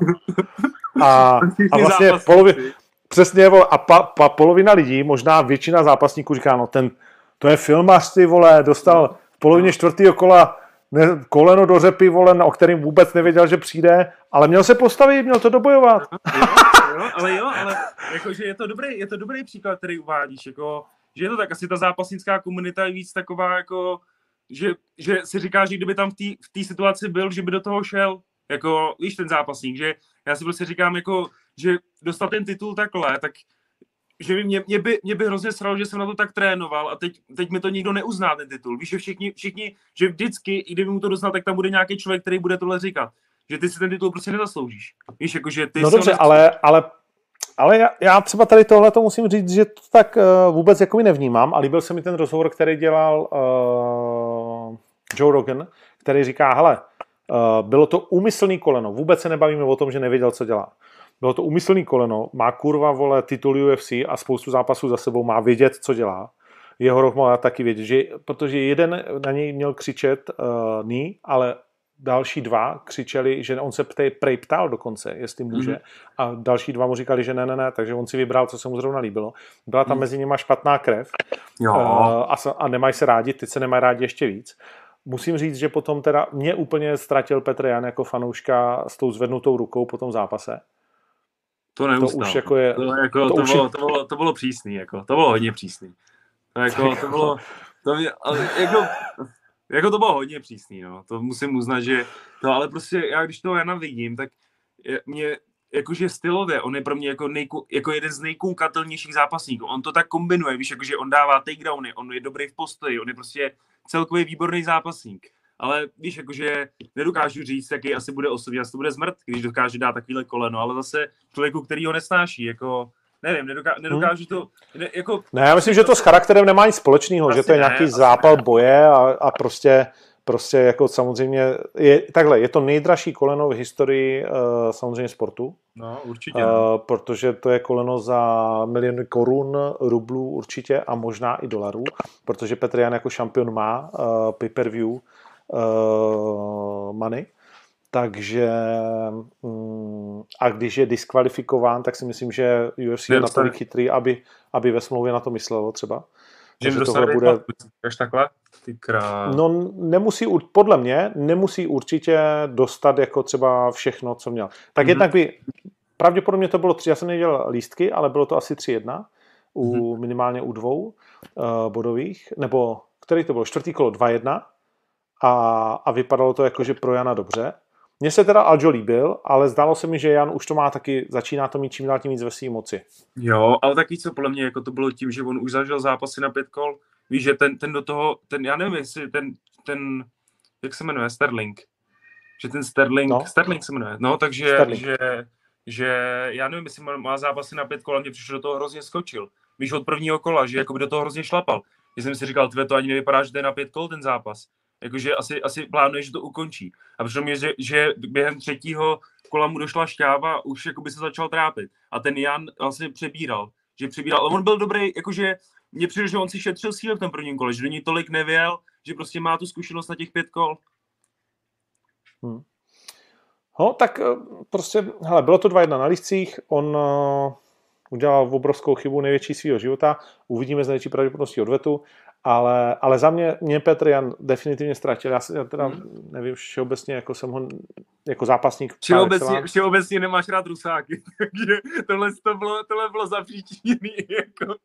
a, a vlastně polově, Přesně, a pa, pa, polovina lidí, možná většina zápasníků říká, no ten, to je filmař, ty vole, dostal v polovině čtvrtého kola ne, koleno do řepy, vole, o kterým vůbec nevěděl, že přijde, ale měl se postavit, měl to dobojovat. Jo, jo, ale jo, ale jakože je to dobrý, je to dobrý příklad, který uvádíš, jako, že je to tak, asi ta zápasnická komunita je víc taková, jako, že, že si říká, že kdyby tam v té situaci byl, že by do toho šel, jako, víš, ten zápasník, že já si prostě říkám, jako, že dostat ten titul takhle, tak že mě, mě, by, mě by hrozně sralo, že jsem na to tak trénoval a teď, teď mi to nikdo neuzná ten titul. Víš, že všichni, všichni, že vždycky, i kdyby mu to dostal, tak tam bude nějaký člověk, který bude tohle říkat. Že ty si ten titul prostě nezasloužíš. Víš, jako, že ty No dobře, ale, ale, ale já, já, třeba tady tohle to musím říct, že to tak uh, vůbec jako mi nevnímám a líbil se mi ten rozhovor, který dělal uh, Joe Rogan, který říká, hele, uh, bylo to úmyslný koleno, vůbec se nebavíme o tom, že nevěděl, co dělá bylo to umyslný koleno, má kurva vole titul UFC a spoustu zápasů za sebou, má vědět, co dělá. Jeho rok má taky vědět, že, protože jeden na něj měl křičet uh, ní, ale další dva křičeli, že on se ptej, prej ptal dokonce, jestli může. Mm-hmm. A další dva mu říkali, že ne, ne, ne, takže on si vybral, co se mu zrovna líbilo. Byla tam mm. mezi nimi špatná krev jo. Uh, a, a nemají se rádi, teď se nemají rádi ještě víc. Musím říct, že potom teda mě úplně ztratil Petr Jan jako fanouška s tou zvednutou rukou po tom zápase. To neustal. To už jako je... To, jako, to, to, bylo, je... to, bylo, to bylo přísný, jako, to bylo hodně přísný. To, jako, to bylo, to mě, ale jako, jako to bylo hodně přísný, no. To musím uznat, že to, ale prostě já když toho Jana vidím, tak je, mě, jakože stylově, on je pro mě jako, nejku, jako jeden z nejkoukatelnějších zápasníků. On to tak kombinuje, víš, jakože on dává takedowny, on je dobrý v postoji, on je prostě celkově výborný zápasník ale víš, jakože nedokážu říct, jaký asi bude osobně, asi to bude zmrt, když dokáže dát takovýhle koleno, ale zase člověku, který ho nesnáší, jako nevím, nedoká, nedokážu to, ne, jako... Ne, já myslím, že to s charakterem nemá nic společného, že to je ne, nějaký zápal ne. boje a, a prostě prostě jako samozřejmě, je, takhle, je to nejdražší koleno v historii uh, samozřejmě sportu. No, určitě. Uh, protože to je koleno za miliony korun, rublů určitě a možná i dolarů, protože Petr Jan jako šampion má uh, pay-per-view uh, money. Takže um, a když je diskvalifikován, tak si myslím, že UFC je natolik chytrý, aby, aby ve smlouvě na to myslelo třeba. Že tohle bude... Až takhle? Ty No nemusí, podle mě, nemusí určitě dostat jako třeba všechno, co měl. Tak mm-hmm. jednak by, pravděpodobně to bylo tři, já jsem nedělal lístky, ale bylo to asi 3-1, u, mm-hmm. minimálně u dvou uh, bodových, nebo který to bylo, čtvrtý kolo 2-1, a, a vypadalo to jako, že pro Jana dobře. Mně se teda Aljo líbil, ale zdálo se mi, že Jan už to má taky, začíná to mít čím dál tím víc ve své moci. Jo, ale taky co podle mě, jako to bylo tím, že on už zažil zápasy na pět kol, víš, že ten, ten do toho, ten, já nevím, jestli ten, ten, jak se jmenuje, Sterling, že ten Sterling, no. Sterling se jmenuje, no, takže, Sterling. že, že já nevím, jestli má zápasy na pět kol, a mě přišlo do toho hrozně skočil. Víš, od prvního kola, že jako by do toho hrozně šlapal. Já jsem si říkal, tvé to ani nevypadá, že je na pět kol ten zápas jakože asi, asi plánuje, že to ukončí. A přitom je, že, že během třetího kola mu došla šťáva, už jakoby se začal trápit. A ten Jan vlastně přebíral, že přebíral, ale on byl dobrý, jakože mně přijde, že on si šetřil síly v tom prvním kole, že do ní tolik nevěl, že prostě má tu zkušenost na těch pět kol. Hmm. No, tak eh, prostě, hele, bylo to 2-1 na liscích, on uh, udělal obrovskou chybu, největší svého života, uvidíme z největší pravděpodobností odvetu ale, ale za mě, mě Petr Jan definitivně ztratil. Já, já teda hmm. nevím, všeobecně jako jsem ho jako zápasník. Všeobecně, všeobecně nemáš rád rusáky, takže tohle, to bylo, tohle bylo zapříčiněný. Jako.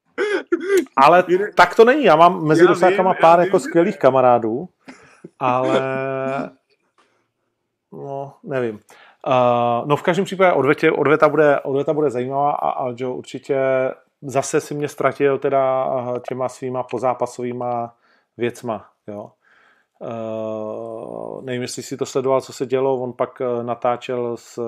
Ale tak to není. Já mám mezi já rusákama vím, pár jako vím. skvělých kamarádů, ale no, nevím. Uh, no v každém případě odvětě, odvěta, bude, odvěta bude zajímavá a Aljo určitě zase si mě ztratil teda eh, těma svýma pozápasovýma věcma, jo. Uh, nevím, jestli si to sledoval, co se dělo, on pak uh, natáčel s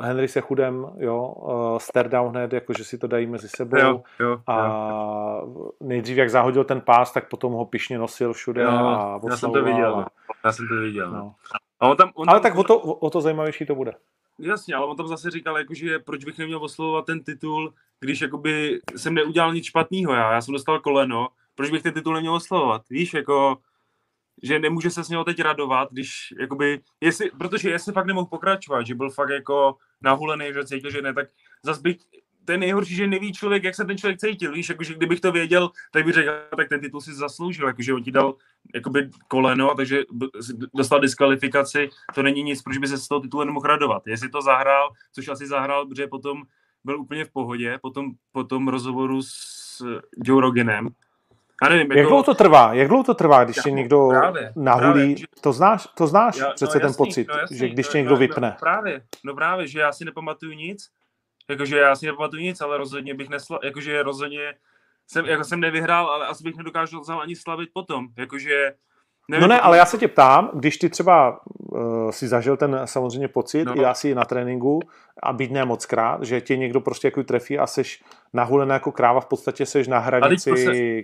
Henry se chudem, jo, uh, stare down hned, jakože si to dají mezi sebou jo, jo, a jo. nejdřív jak zahodil ten pás, tak potom ho pišně nosil všude jo, a já jsem to viděl, a... já jsem to viděl. No. A on tam, on Ale tam, tak o to, o to zajímavější to bude. Jasně, ale on tam zase říkal, jakože proč bych neměl oslovovat ten titul, když jakoby jsem neudělal nic špatného já, já jsem dostal koleno, proč bych ten titul neměl oslovovat, víš, jako že nemůže se s něho teď radovat, když, jakoby, jestli, protože jestli fakt nemohl pokračovat, že byl fakt jako nahulený, že cítil, že ne, tak zase bych, to je nejhorší, že neví člověk, jak se ten člověk cítil, víš, jakože kdybych to věděl, tak bych řekl, tak ten titul si zasloužil, jakože on ti dal jakoby koleno, takže dostal diskvalifikaci, to není nic, proč by se z toho titulu nemohl radovat. Jestli to zahrál, což asi zahrál, protože potom byl úplně v pohodě, potom, potom rozhovoru s Joe Roganem, já nevím, jako... Jak dlouho to trvá? Jak dlouho to trvá, když tě někdo právě, nahulí? Právě, že... To znáš, to znáš já, přece no, ten jasný, pocit, no, jasný, že když tě někdo no, vypne. No, právě, no právě, že já si nepamatuju nic, jakože já si nepamatuju nic, ale rozhodně bych nesla, jakože rozhodně jsem, jako jsem nevyhrál, ale asi bych nedokázal ani slavit potom, jakože Nevím, no ne, ale já se tě ptám, když ty třeba uh, si zažil ten samozřejmě pocit, no. i asi na tréninku, a být ne moc krát, že tě někdo prostě jako trefí a seš nahulená jako kráva, v podstatě seš na hranici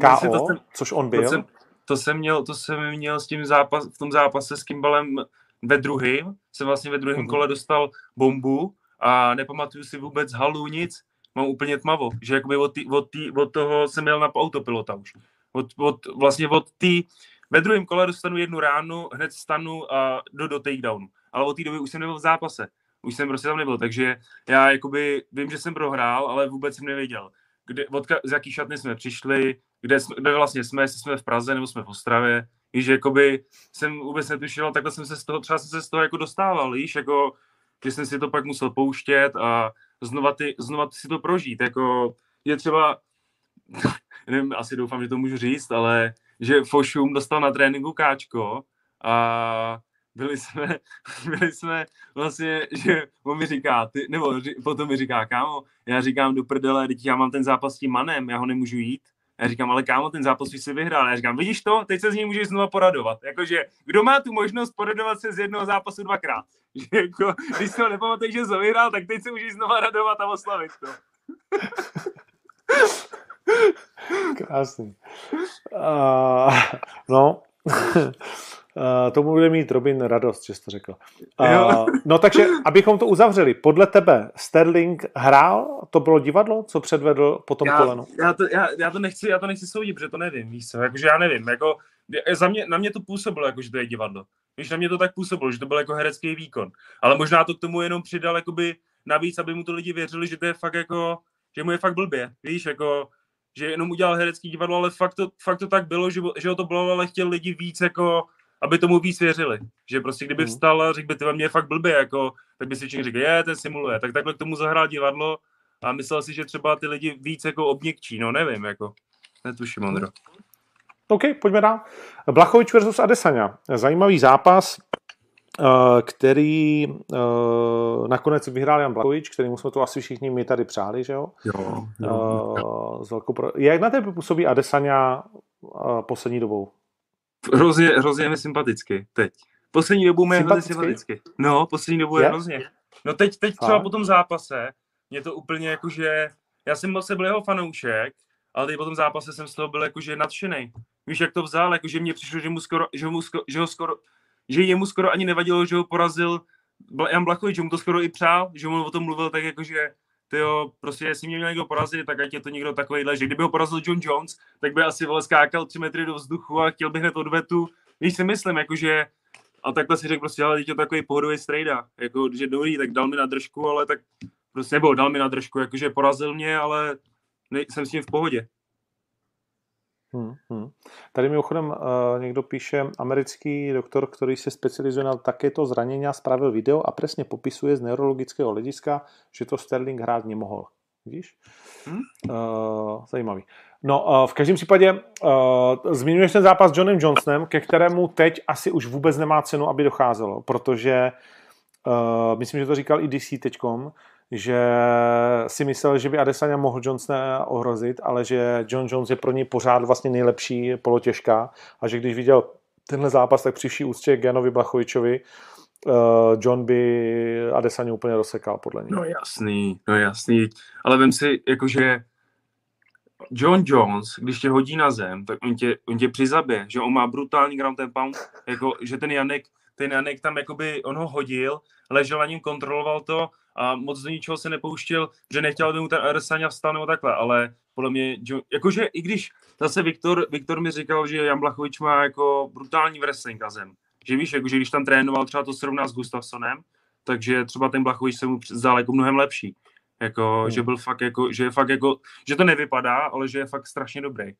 KO, to jsem, což on byl. To jsem, to jsem, měl, to jsem měl s tím zápas, v tom zápase s Kimbalem ve druhém, jsem vlastně ve druhém mm-hmm. kole dostal bombu a nepamatuju si vůbec halu nic, mám úplně tmavo, že jakoby od, tý, od, tý, od toho jsem měl na autopilota už. Od, od, vlastně od tý, ve druhém kole dostanu jednu ránu, hned stanu a do, do takedownu. Ale od té doby už jsem nebyl v zápase. Už jsem prostě tam nebyl, takže já jakoby vím, že jsem prohrál, ale vůbec jsem nevěděl, kde, od, z jaký šatny jsme přišli, kde, jsme, kde vlastně jsme, jestli jsme v Praze nebo jsme v Ostravě, víš, jakoby jsem vůbec netušil, takhle jsem se z toho, třeba jsem se z toho jako dostával, víš, jako, že jsem si to pak musel pouštět a znova, ty, znova si to prožít, jako je třeba, nevím, asi doufám, že to můžu říct, ale že Fošum dostal na tréninku káčko a byli jsme, byli jsme vlastně, že on mi říká, ty, nebo potom mi říká, kámo, já říkám do prdele, teď já mám ten zápas s tím manem, já ho nemůžu jít, já říkám, ale kámo, ten zápas už si vyhrál. Já říkám, vidíš to, teď se z něj můžeš znova poradovat. Jakože, kdo má tu možnost poradovat se z jednoho zápasu dvakrát? Že jako, když si ho nepamatuješ, že jsi vyhrál, tak teď se můžeš znova radovat a oslavit to. Krásný. Uh, no, Uh, tomu bude mít Robin radost, že jsi to řekl. Uh, no takže, abychom to uzavřeli, podle tebe Sterling hrál, to bylo divadlo, co předvedl po tom já, kolenu? Já to, já, já, to nechci, já to nechci soudit, protože to nevím, víš co, jakože já nevím, jako, za mě, na mě to působilo, jako, že to je divadlo. Víš, na mě to tak působilo, že to byl jako herecký výkon. Ale možná to k tomu jenom přidal, jakoby, navíc, aby mu to lidi věřili, že to je fakt jako, že mu je fakt blbě, víš, jako, že jenom udělal herecký divadlo, ale fakt to, fakt to tak bylo, že, že ho to bylo, ale chtěl lidi víc jako aby tomu víc věřili. Že prostě kdyby mhm. vstal a řekl by, ty mě je fakt blbě, jako, tak by si všichni řekl, je, ten simuluje. Tak takhle k tomu zahrál divadlo a myslel si, že třeba ty lidi víc jako obněkčí, no nevím, jako. Netuším, Ondro. OK, pojďme dál. Blachovič versus Adesanya. Zajímavý zápas, eh, který eh, nakonec vyhrál Jan Blachovič, kterýmu jsme to asi všichni my tady přáli, že jo? Jo. jo, jo. pro... Jak na tebe působí Adesanya poslední dobou? Hrozně, hrozně mi sympaticky teď. Poslední dobu mi je hrozně sympaticky. No, poslední dobu je, je hrozně. No teď, teď třeba po tom zápase, mě to úplně jako, že já jsem moc byl jeho fanoušek, ale teď po tom zápase jsem z toho byl jakože nadšený. Víš, jak to vzal, jakože mně přišlo, že mu skoro, že, mu skoro, že ho skoro, že jemu skoro ani nevadilo, že ho porazil Jan Blachovič, že mu to skoro i přál, že mu o tom mluvil tak jakože jo, prostě jestli mě měl někdo porazit, tak ať je to někdo takovýhle, že kdyby ho porazil John Jones, tak by asi vole skákal tři metry do vzduchu a chtěl by hned odvetu. Víš, si myslím, jakože a takhle si řekl prostě, ale teď je takový pohodový strejda, jako, že dobrý, tak dal mi na držku, ale tak prostě, nebo dal mi na držku, jakože porazil mě, ale ne, jsem s ním v pohodě. Hmm, hmm. Tady mimochodem uh, někdo píše, americký doktor, který se specializuje na takéto zranění, spravil video a přesně popisuje z neurologického hlediska, že to Sterling hrát nemohl. Vidíš? Hmm? Uh, zajímavý. No, uh, v každém případě uh, zmiňuješ ten zápas s Johnem Johnsonem, ke kterému teď asi už vůbec nemá cenu, aby docházelo, protože uh, myslím, že to říkal i DC teďkom, že si myslel, že by Adesanya mohl Johnsona ohrozit, ale že John Jones je pro něj pořád vlastně nejlepší polotěžka a že když viděl tenhle zápas, tak při vší úctě k Janovi Blachovičovi uh, John by Adesanya úplně rozsekal, podle něj. No jasný, no jasný, ale vem si, jakože John Jones, když tě hodí na zem, tak on tě, on tě přizabije, že on má brutální ground and pound, jako, že ten Janek, ten Janek tam jakoby, on ho hodil, ležel na ním, kontroloval to a moc do ničeho se nepouštěl, že nechtěl, aby mu ten Adesanya vstal nebo takhle, ale podle mě, jakože i když zase Viktor, Viktor mi říkal, že Jan Blachovič má jako brutální wrestling a zem. Že víš, jakože když tam trénoval, třeba to srovná s Gustafsonem, takže třeba ten Blachovič se mu zdál jako mnohem lepší. Jako, hmm. že byl fakt jako, že je fakt jako, že to nevypadá, ale že je fakt strašně dobrý.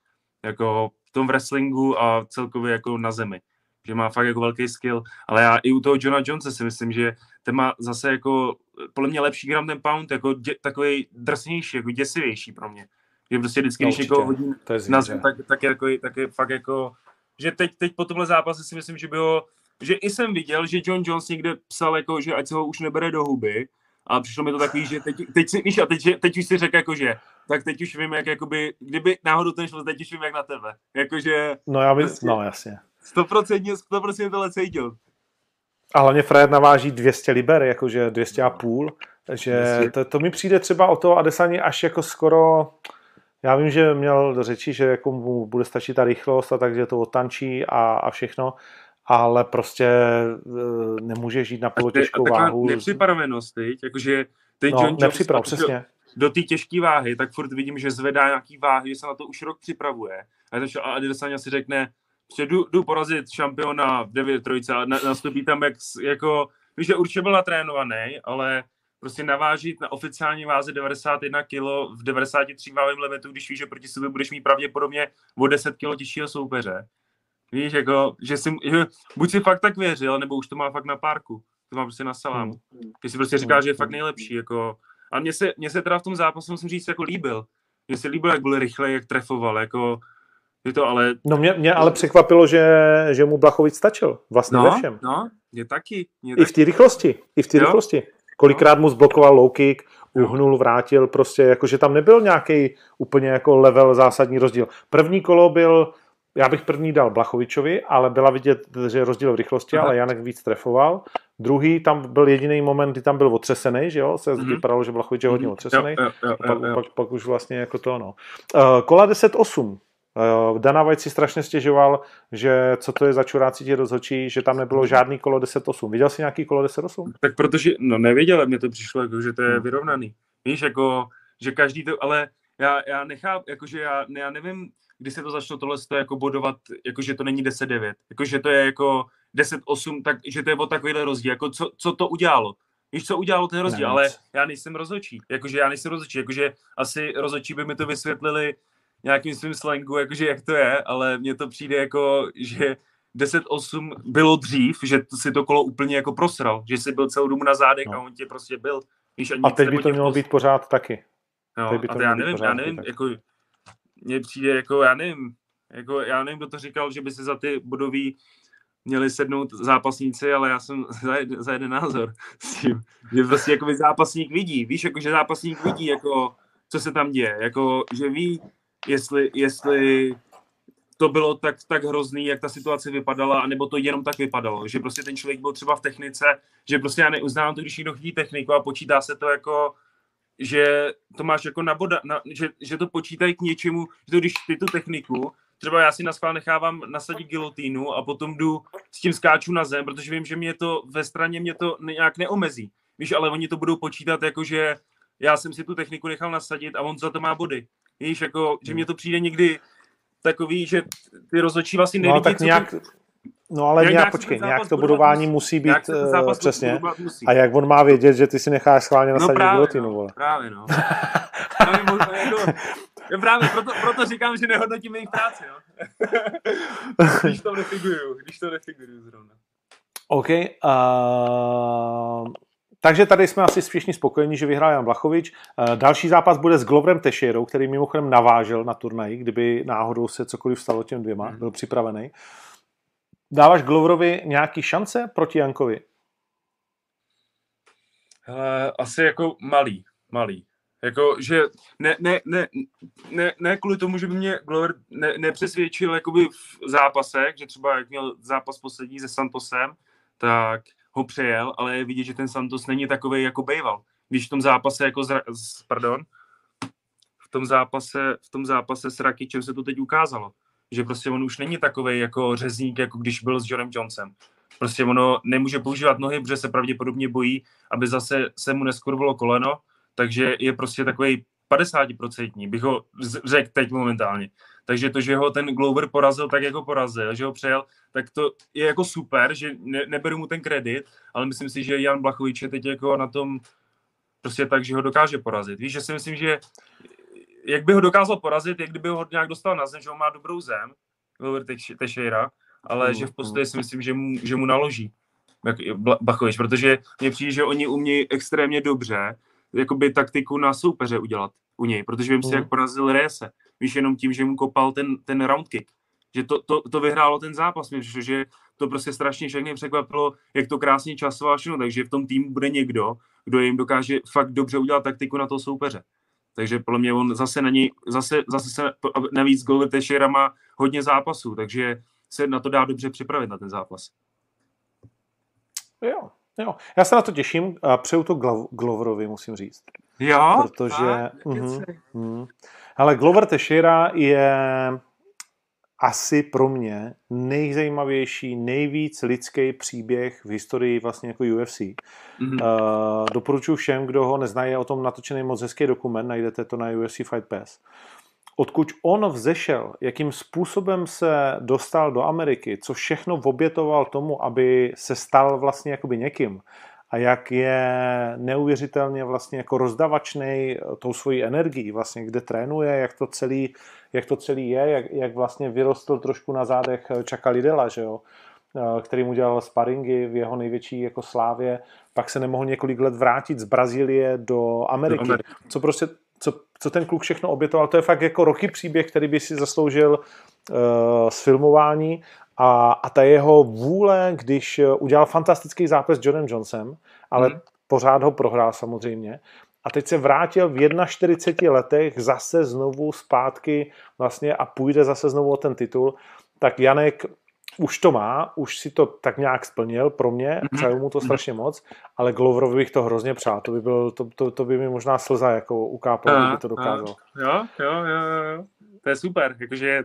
Jako v tom wrestlingu a celkově jako na zemi. Že má fakt jako velký skill. Ale já i u toho Johna Jonesa si myslím, že ten má zase jako podle mě lepší gram ten pound, jako dě, takový drsnější, jako děsivější pro mě. Že prostě vždycky, no, když někoho hodí na zem, tak, tak, je jako, tak je fakt jako, že teď, teď po tomhle zápase si myslím, že bylo, že i jsem viděl, že John Jones někde psal, jako, že ať se ho už nebere do huby, a přišlo mi to takový, že teď, teď si, víš, a teď, teď už si řekl, jako, že tak teď už vím, jak jakoby, kdyby náhodou ten šel, teď už vím, jak na tebe. Jakože... No já bych, prostě, no jasně. 100%, 100% tohle cítil. A hlavně Fred naváží 200 liber, jakože 200 a půl, že to, to mi přijde třeba o to Adesani až jako skoro, já vím, že měl do řeči, že jako mu bude stačit ta rychlost a takže to otančí a, a všechno, ale prostě e, nemůže žít na polotěžkou váhu. Nepřipravenost, teď, jakože teď no, John nepřiprav, přesně. Do, do té těžké váhy, tak furt vidím, že zvedá nějaký váhy, že se na to už rok připravuje. A, to, a Adesanya si řekne, že jdu, jdu porazit šampiona v 9 trojce a nastupí tam jak, jako, víš, že určitě byl natrénovaný, ale prostě navážit na oficiální váze 91 kg v 93 váhovém limitu, když víš, že proti sobě budeš mít pravděpodobně o 10 kg těžšího soupeře. Víš, jako, že si, že buď si fakt tak věřil, nebo už to má fakt na párku. To má prostě na salámu. Hmm. Když si prostě říká, že je fakt nejlepší. Jako, a mně se, mně se teda v tom zápasu, musím říct, jako líbil. Mně se líbil, jak byl rychle, jak trefoval. Jako, je to ale... No mě, mě ale překvapilo, že, že mu Blachovic stačil. Vlastně no, ve všem. No, je taky. Je I v té rychlosti. I v té rychlosti. Kolikrát mu zblokoval low kick, uhnul, vrátil, prostě jakože tam nebyl nějaký úplně jako level zásadní rozdíl. První kolo byl, já bych první dal Blachovičovi, ale byla vidět, že je rozdíl v rychlosti, Aha. ale Janek víc trefoval. Druhý, tam byl jediný moment, kdy tam byl otřesený, že jo, se mm-hmm. vypadalo, že Blachovič je hodně mhm. otřesený. Jo, jo, jo, jo, jo. Pak, pak, pak, už vlastně jako to, no. Uh, kola 10-8. Uh, Dana White si strašně stěžoval, že co to je za čurácí tě rozhočí, že tam nebylo žádný kolo 10-8. Viděl jsi nějaký kolo 10-8? Tak protože, no nevěděl, mně to přišlo, jako, že to je hmm. vyrovnaný. Víš, jako, že každý to, ale já, já nechápu, jakože já, já nevím, kdy se to začalo tohle to jako bodovat, jakože to není 10-9, jakože to je jako 10-8, tak, že to je o takovýhle rozdíl, jako co, co to udělalo. Víš, co udělalo ten rozdíl, ne, ale já nejsem rozhodčí, jakože já nejsem rozhodčí, jakože asi rozhodčí by mi to vysvětlili nějakým svým slangu, jakože jak to je, ale mně to přijde jako, že 10-8 bylo dřív, že si to kolo úplně jako prosral, že jsi byl celou dobu na zádech no. a on tě prostě byl. Víš, a, a teď by to mělo být pořád taky. No, teď by to a to já nevím, já nevím, jako, mně přijde jako, já nevím, jako, já nevím, kdo to říkal, že by se za ty budový měli sednout zápasníci, ale já jsem za, jeden, za jeden názor s tím, že prostě jako zápasník vidí, víš, jako že zápasník vidí, jako co se tam děje, jako že ví, jestli, jestli to bylo tak, tak hrozný, jak ta situace vypadala, anebo to jenom tak vypadalo, že prostě ten člověk byl třeba v technice, že prostě já neuznávám to, když někdo chytí techniku a počítá se to jako, že to máš jako na boda, na, že, že to počítají k něčemu, že to když ty tu techniku, třeba já si na schvál nechávám nasadit gilotínu a potom jdu s tím skáču na zem, protože vím, že mě to ve straně mě to nějak neomezí. Víš, ale oni to budou počítat jako, že já jsem si tu techniku nechal nasadit a on za to má body. Víš, jako, že mě to přijde někdy takový, že ty rozhodčí vlastně nevidí, no, tak nějak, ty... No ale nějak, nějak počkej, nějak to budování musí být uh, přesně. Musí. A jak on má vědět, že ty si necháš schválně na no právě, no, vole. Právě, no. no jako, právě proto, proto, říkám, že nehodnotím jejich práci, no. když to nefiguruju, když to nefiguruju zrovna. OK. Uh, takže tady jsme asi všichni spokojení, že vyhrál Jan Blachovič. Eh, další zápas bude s Gloverem Tešerou, který mimochodem navážel na turnaji, kdyby náhodou se cokoliv stalo těm dvěma, hmm. byl připravený. Dáváš Gloverovi nějaký šance proti Jankovi? Hele, asi jako malý, malý. Jako, že ne, ne, ne, ne, ne kvůli tomu, že by mě Glover ne, nepřesvědčil jakoby v zápasech, že třeba jak měl zápas poslední se Santosem, tak ho přejel, ale je vidět, že ten Santos není takový jako bejval. Když v tom zápase jako z, pardon, v tom zápase, v tom zápase s Rakičem se to teď ukázalo, že prostě on už není takový jako řezník, jako když byl s Johnem Johnsonem. Prostě ono nemůže používat nohy, protože se pravděpodobně bojí, aby zase se mu neskurvalo koleno, takže je prostě takový 50% bych ho řekl teď momentálně. Takže to, že ho ten Glover porazil tak, jako porazil, že ho přejel, tak to je jako super, že ne, neberu mu ten kredit, ale myslím si, že Jan Blachovič je teď jako na tom prostě tak, že ho dokáže porazit. Víš, že si myslím, že jak by ho dokázal porazit, jak kdyby ho nějak dostal na zem, že on má dobrou zem, Glover Teixeira, ale mm, že v podstatě mm. si myslím, že mu, že mu naloží Bachovič, protože mně přijde, že oni umějí extrémně dobře jakoby taktiku na soupeře udělat u něj, protože vím si, mm. jak porazil Rese. Víš, jenom tím, že mu kopal ten, ten round kick. Že to, to, to vyhrálo ten zápas, mě že to prostě strašně všechny překvapilo, jak to krásně časoval všechno, takže v tom týmu bude někdo, kdo jim dokáže fakt dobře udělat taktiku na toho soupeře. Takže podle mě on zase na něj, zase, zase se, navíc Golver Teixeira má hodně zápasů, takže se na to dá dobře připravit na ten zápas. Jo, jo. Já se na to těším a přeju to Gloverovi, musím říct. Jo? Protože... mm, mm. Ale Glover Teixeira je asi pro mě nejzajímavější, nejvíc lidský příběh v historii vlastně jako UFC. Mm-hmm. Uh, doporučuji všem, kdo ho neznají, je o tom natočený moc hezký dokument, najdete to na UFC Fight Pass. Odkud on vzešel, jakým způsobem se dostal do Ameriky, co všechno obětoval tomu, aby se stal vlastně jakoby někým, a jak je neuvěřitelně vlastně jako rozdavačný tou svojí energií, vlastně kde trénuje, jak to celý, jak to celý je, jak, jak vlastně vyrostl trošku na zádech Čaka Lidela, že jo? který mu dělal sparingy v jeho největší jako slávě, pak se nemohl několik let vrátit z Brazílie do Ameriky. Co prostě, co, ten kluk všechno obětoval, to je fakt jako roky příběh, který by si zasloužil uh, sfilmování. A, a ta jeho vůle, když eh, udělal fantastický zápas s Johnem Johnsonem, ale hmm. pořád ho prohrál samozřejmě, a teď se vrátil v 41 letech zase znovu zpátky vlastně a půjde zase znovu o ten titul, tak Janek už to má, už si to tak nějak splnil pro mě, mm-hmm. přeju mu to mhm. strašně moc, ale Gloverovi bych to hrozně přál, to by, byl, to, to, to by mi možná slza jako ukápalo, kdyby to dokázal. Jo, jo, jo, jo, to je super, jakože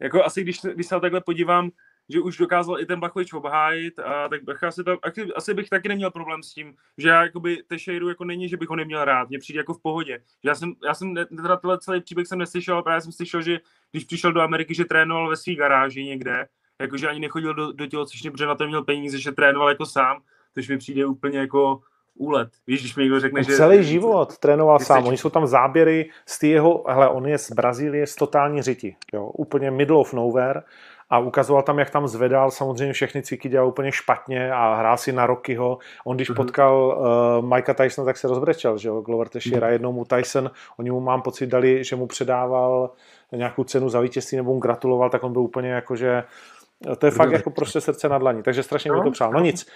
jako asi když, když se takhle podívám, že už dokázal i ten Bachovič obhájit, a tak asi, to, asi bych taky neměl problém s tím, že já jakoby Teixeiru jako není, že bych ho neměl rád, mně přijde jako v pohodě. Já jsem, já jsem teda tenhle celý příběh jsem neslyšel, ale právě jsem slyšel, že když přišel do Ameriky, že trénoval ve své garáži někde, jakože ani nechodil do, do tělocvičny, protože na to měl peníze, že trénoval jako sám, což mi přijde úplně jako úlet. Víš, když mi někdo řekne, že... Celý život trénoval sám. Oni jsou tam záběry z jeho, hele, on je z Brazílie z totální řiti. Jo, úplně middle of nowhere a ukazoval tam, jak tam zvedal, samozřejmě všechny cviky dělal úplně špatně a hrál si na Rockyho. On když mm-hmm. potkal uh, Mikea Tysona, tak se rozbrečel, že jo, Glover Teixeira, mm-hmm. jednou mu Tyson, oni mu mám pocit dali, že mu předával nějakou cenu za vítězství nebo mu gratuloval, tak on byl úplně jako, že to je fakt jako prostě srdce na dlaní, takže strašně mi to přál. No nic,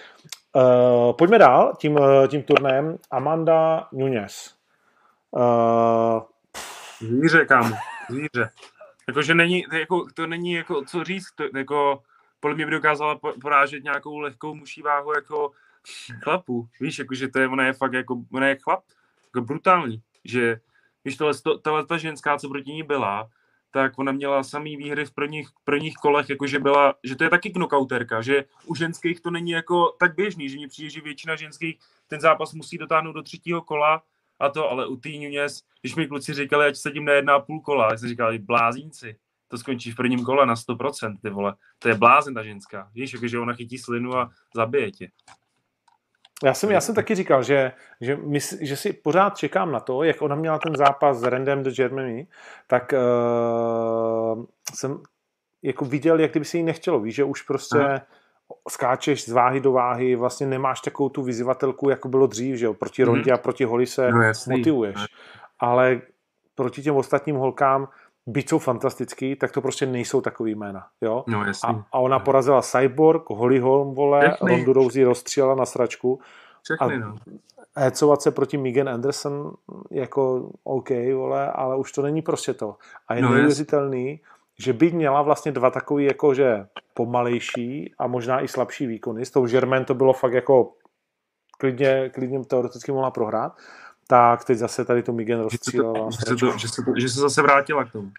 uh, pojďme dál tím, uh, tím turnem. Amanda Nunes. Uh, zvíře, kámo, zvíře. Jakože není, jako, to není jako, co říct, to, jako, podle mě by dokázala porážet nějakou lehkou muší váhu jako chlapu, víš, jakože to je, ona je fakt jako, ona je chlap, jako brutální, že, víš, tohle, tohle ta ženská, co proti ní byla, tak ona měla samý výhry v prvních, prvních kolech, jakože byla, že to je taky knockouterka, že u ženských to není jako tak běžný, že mi přijde, že většina ženských ten zápas musí dotáhnout do třetího kola a to, ale u té Nunes, když mi kluci říkali, ať sedím na jedna půl kola, tak jsem říkal, blázínci, to skončí v prvním kole na 100%, ty vole. To je blázen ta ženská. Víš, jako, že ona chytí slinu a zabije tě. Já jsem, já jsem taky říkal, že, že, mys, že si pořád čekám na to, jak ona měla ten zápas s Random do Germany, tak uh, jsem jako viděl, jak kdyby se jí nechtělo. Víš, že už prostě Aha. skáčeš z váhy do váhy, vlastně nemáš takovou tu vyzývatelku, jako bylo dřív, že jo, proti Rondě mm-hmm. a proti Holly se no, motivuješ. Ale proti těm ostatním holkám byť jsou fantastický, tak to prostě nejsou takový jména. Jo? No, a, a, ona porazila Cyborg, Holly Holm, vole, Všechny. Rondu Rousey rozstřílela na sračku. Všechny, no. Hecovat se proti Megan Anderson jako OK, vole, ale už to není prostě to. A je no, neuvěřitelný, že by měla vlastně dva takový jakože pomalejší a možná i slabší výkony. S tou Germain to bylo fakt jako klidně, klidně teoreticky mohla prohrát tak teď zase tady to Migen rozstřílela. Že, se to, že, se to, že se zase vrátila k tomu.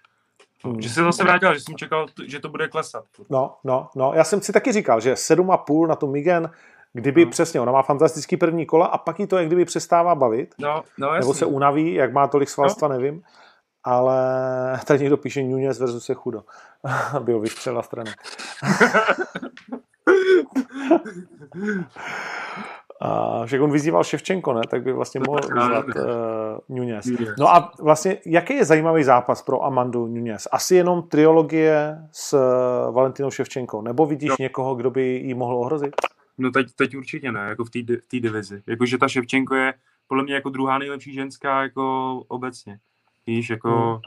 Hmm. Že se zase vrátila, že jsem čekal, že to bude klesat. No, no, no, já jsem si taky říkal, že 7,5 na tu Migen kdyby No. přesně, ona má fantastický první kola a pak jí to jak kdyby přestává bavit, No, no nebo se unaví, jak má tolik svalstva, nevím. Ale tady někdo píše Nunez versus je chudo. Ho vystřela strany. A však on vyzýval Ševčenko, ne? Tak by vlastně mohl vyzvat uh, Nunez. No a vlastně, jaký je zajímavý zápas pro Amandu Nunez? Asi jenom triologie s eh, Valentinou Ševčenkou? Nebo vidíš No. někoho, kdo by jí mohl ohrozit? No teď, teď určitě ne, jako v té di- v té divizi. Jakože ta Ševčenko je podle mě jako druhá nejlepší ženská jako obecně. Víš, jako, Hmm.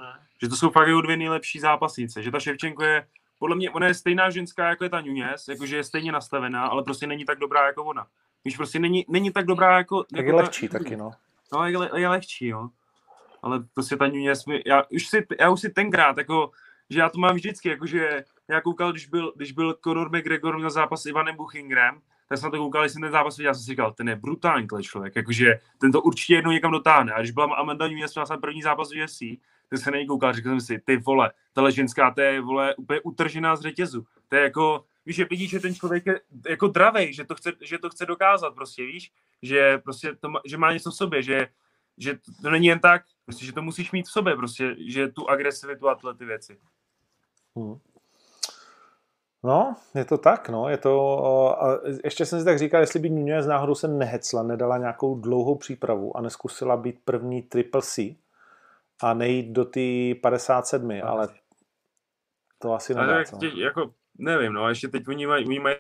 že to jsou fakt jako dvě nejlepší zápasnice. Že ta Ševčenko je, podle mě, ona je stejná ženská, jako je ta Nunez, jakože je stejně nastavená, ale prostě není tak dobrá jako ona. Víš, prostě není, není tak dobrá jako... Tak jako je ta- lehčí taky, no. No, je, le- je lehčí, jo. Ale prostě ta Nunez, mi, já už si, já už si tenkrát, jako, že já to mám vždycky, jakože já koukal, když byl, když byl Conor McGregor měl zápas s Ivanem Buchingrem, tak jsem na to koukal, když jsem ten zápas viděl, já jsem si říkal, ten je brutální tenhle člověk, jakože ten to určitě jednou někam dotáhne. A když byla Amanda Nunes, měla jsem první zápas v UFC, tak jsem na koukal, říkal jsem si, ty vole, tahle ženská, to je, vole, úplně utržená z řetězu. To je jako, víš, že vidíš, že ten člověk je jako dravej, že to chce, že to chce dokázat prostě, víš, že prostě to má, že má něco v sobě, že, že to není jen tak, prostě, že to musíš mít v sobě, prostě, že tu agresivitu a tyhle ty věci. Hmm. No, je to tak, no, je to, a ještě jsem si tak říkal, jestli by Nunez náhodou se nehecla, nedala nějakou dlouhou přípravu a neskusila být první triple C a nejít do té 57, ale to asi Ale nedá, jak, co? tě, jako, nevím, no, a ještě teď oni mají, oni mají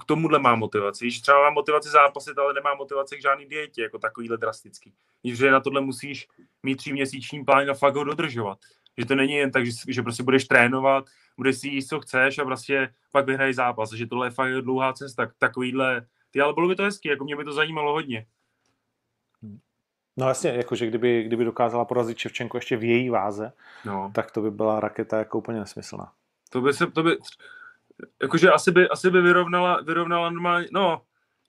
k tomuhle má motivaci. Víš, třeba má motivaci zápasit, ale nemá motivaci k žádný dietě, jako takovýhle drastický. Že na tohle musíš mít tříměsíční plán a fakt ho dodržovat. Že to není jen tak, že, že prostě budeš trénovat, budeš si jíst, co chceš a prostě pak vyhraješ zápas. Že tohle je fakt dlouhá cesta. Takovýhle, ty, ale bylo by to hezky, jako mě by to zajímalo hodně. No jasně, jakože kdyby, kdyby dokázala porazit Ševčenko ještě v její váze, No. tak to by byla raketa jako úplně nesmyslná. To by se, to by, jakože asi by, asi by vyrovnala, vyrovnala normálně, no,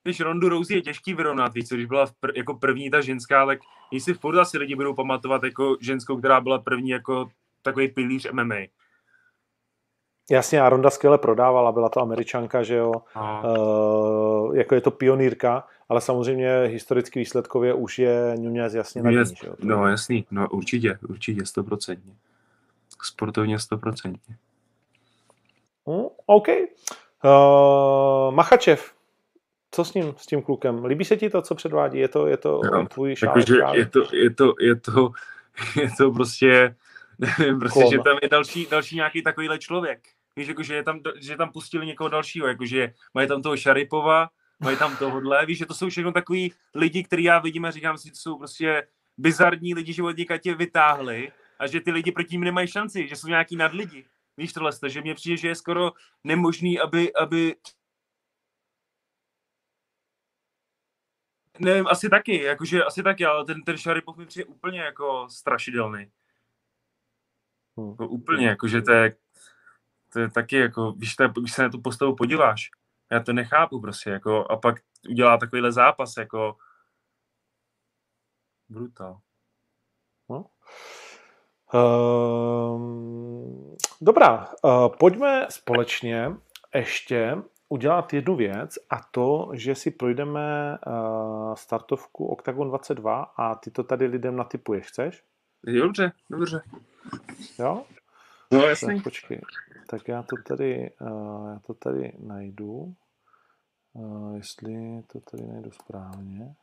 když Rondu Rousey je těžký vyrovnat, víš co, když byla v pr, jako první ta ženská, tak jestli furt asi lidi budou pamatovat jako ženskou, která byla první jako takový pilíř MMA. Jasně, a Ronda skvěle prodávala, byla to američanka, že jo, A, uh, jako je to pionýrka, ale samozřejmě historicky výsledkově už je Nunez jasně na že jo. no jasný, no určitě, určitě, stoprocentně. Sportovně stoprocentně. Hmm, OK. Uh, Machačev, co s ním, s tím klukem? Líbí se ti to, co předvádí? Je to, je to Jo, tvůj šálek je to, je to, je to, je to prostě, nevím, prostě, Klon. že tam je další, další nějaký takovýhle člověk. Víš, jakože je tam, že tam pustili někoho dalšího, jakože mají tam toho Šaripova, mají tam tohohle, víš, že to jsou všechno takový lidi, který já vidím a říkám si, to jsou prostě bizarní lidi, že od tě vytáhli a že ty lidi proti ním nemají šanci, že jsou nějaký nadlidi. Víš tohle, že mně přijde, že je skoro nemožný, aby, aby Nevím, asi taky, jakože asi taky, ale ten, ten Šaripov mi přijde úplně jako strašidelný. Hmm. Jako úplně, jakože to je, to je taky jako, když, to, když se na tu postavu podíváš, já to nechápu prostě, jako, a pak udělá takovýhle zápas, jako brutál. Um, dobrá, uh, pojďme společně ještě udělat jednu věc a to, že si projdeme uh, startovku Octagon 22 a ty to tady lidem natypuješ, chceš? Dobře, dobře. Jo? No Tak počkej, tak já to tady, uh, já to tady najdu, uh, jestli to tady najdu správně.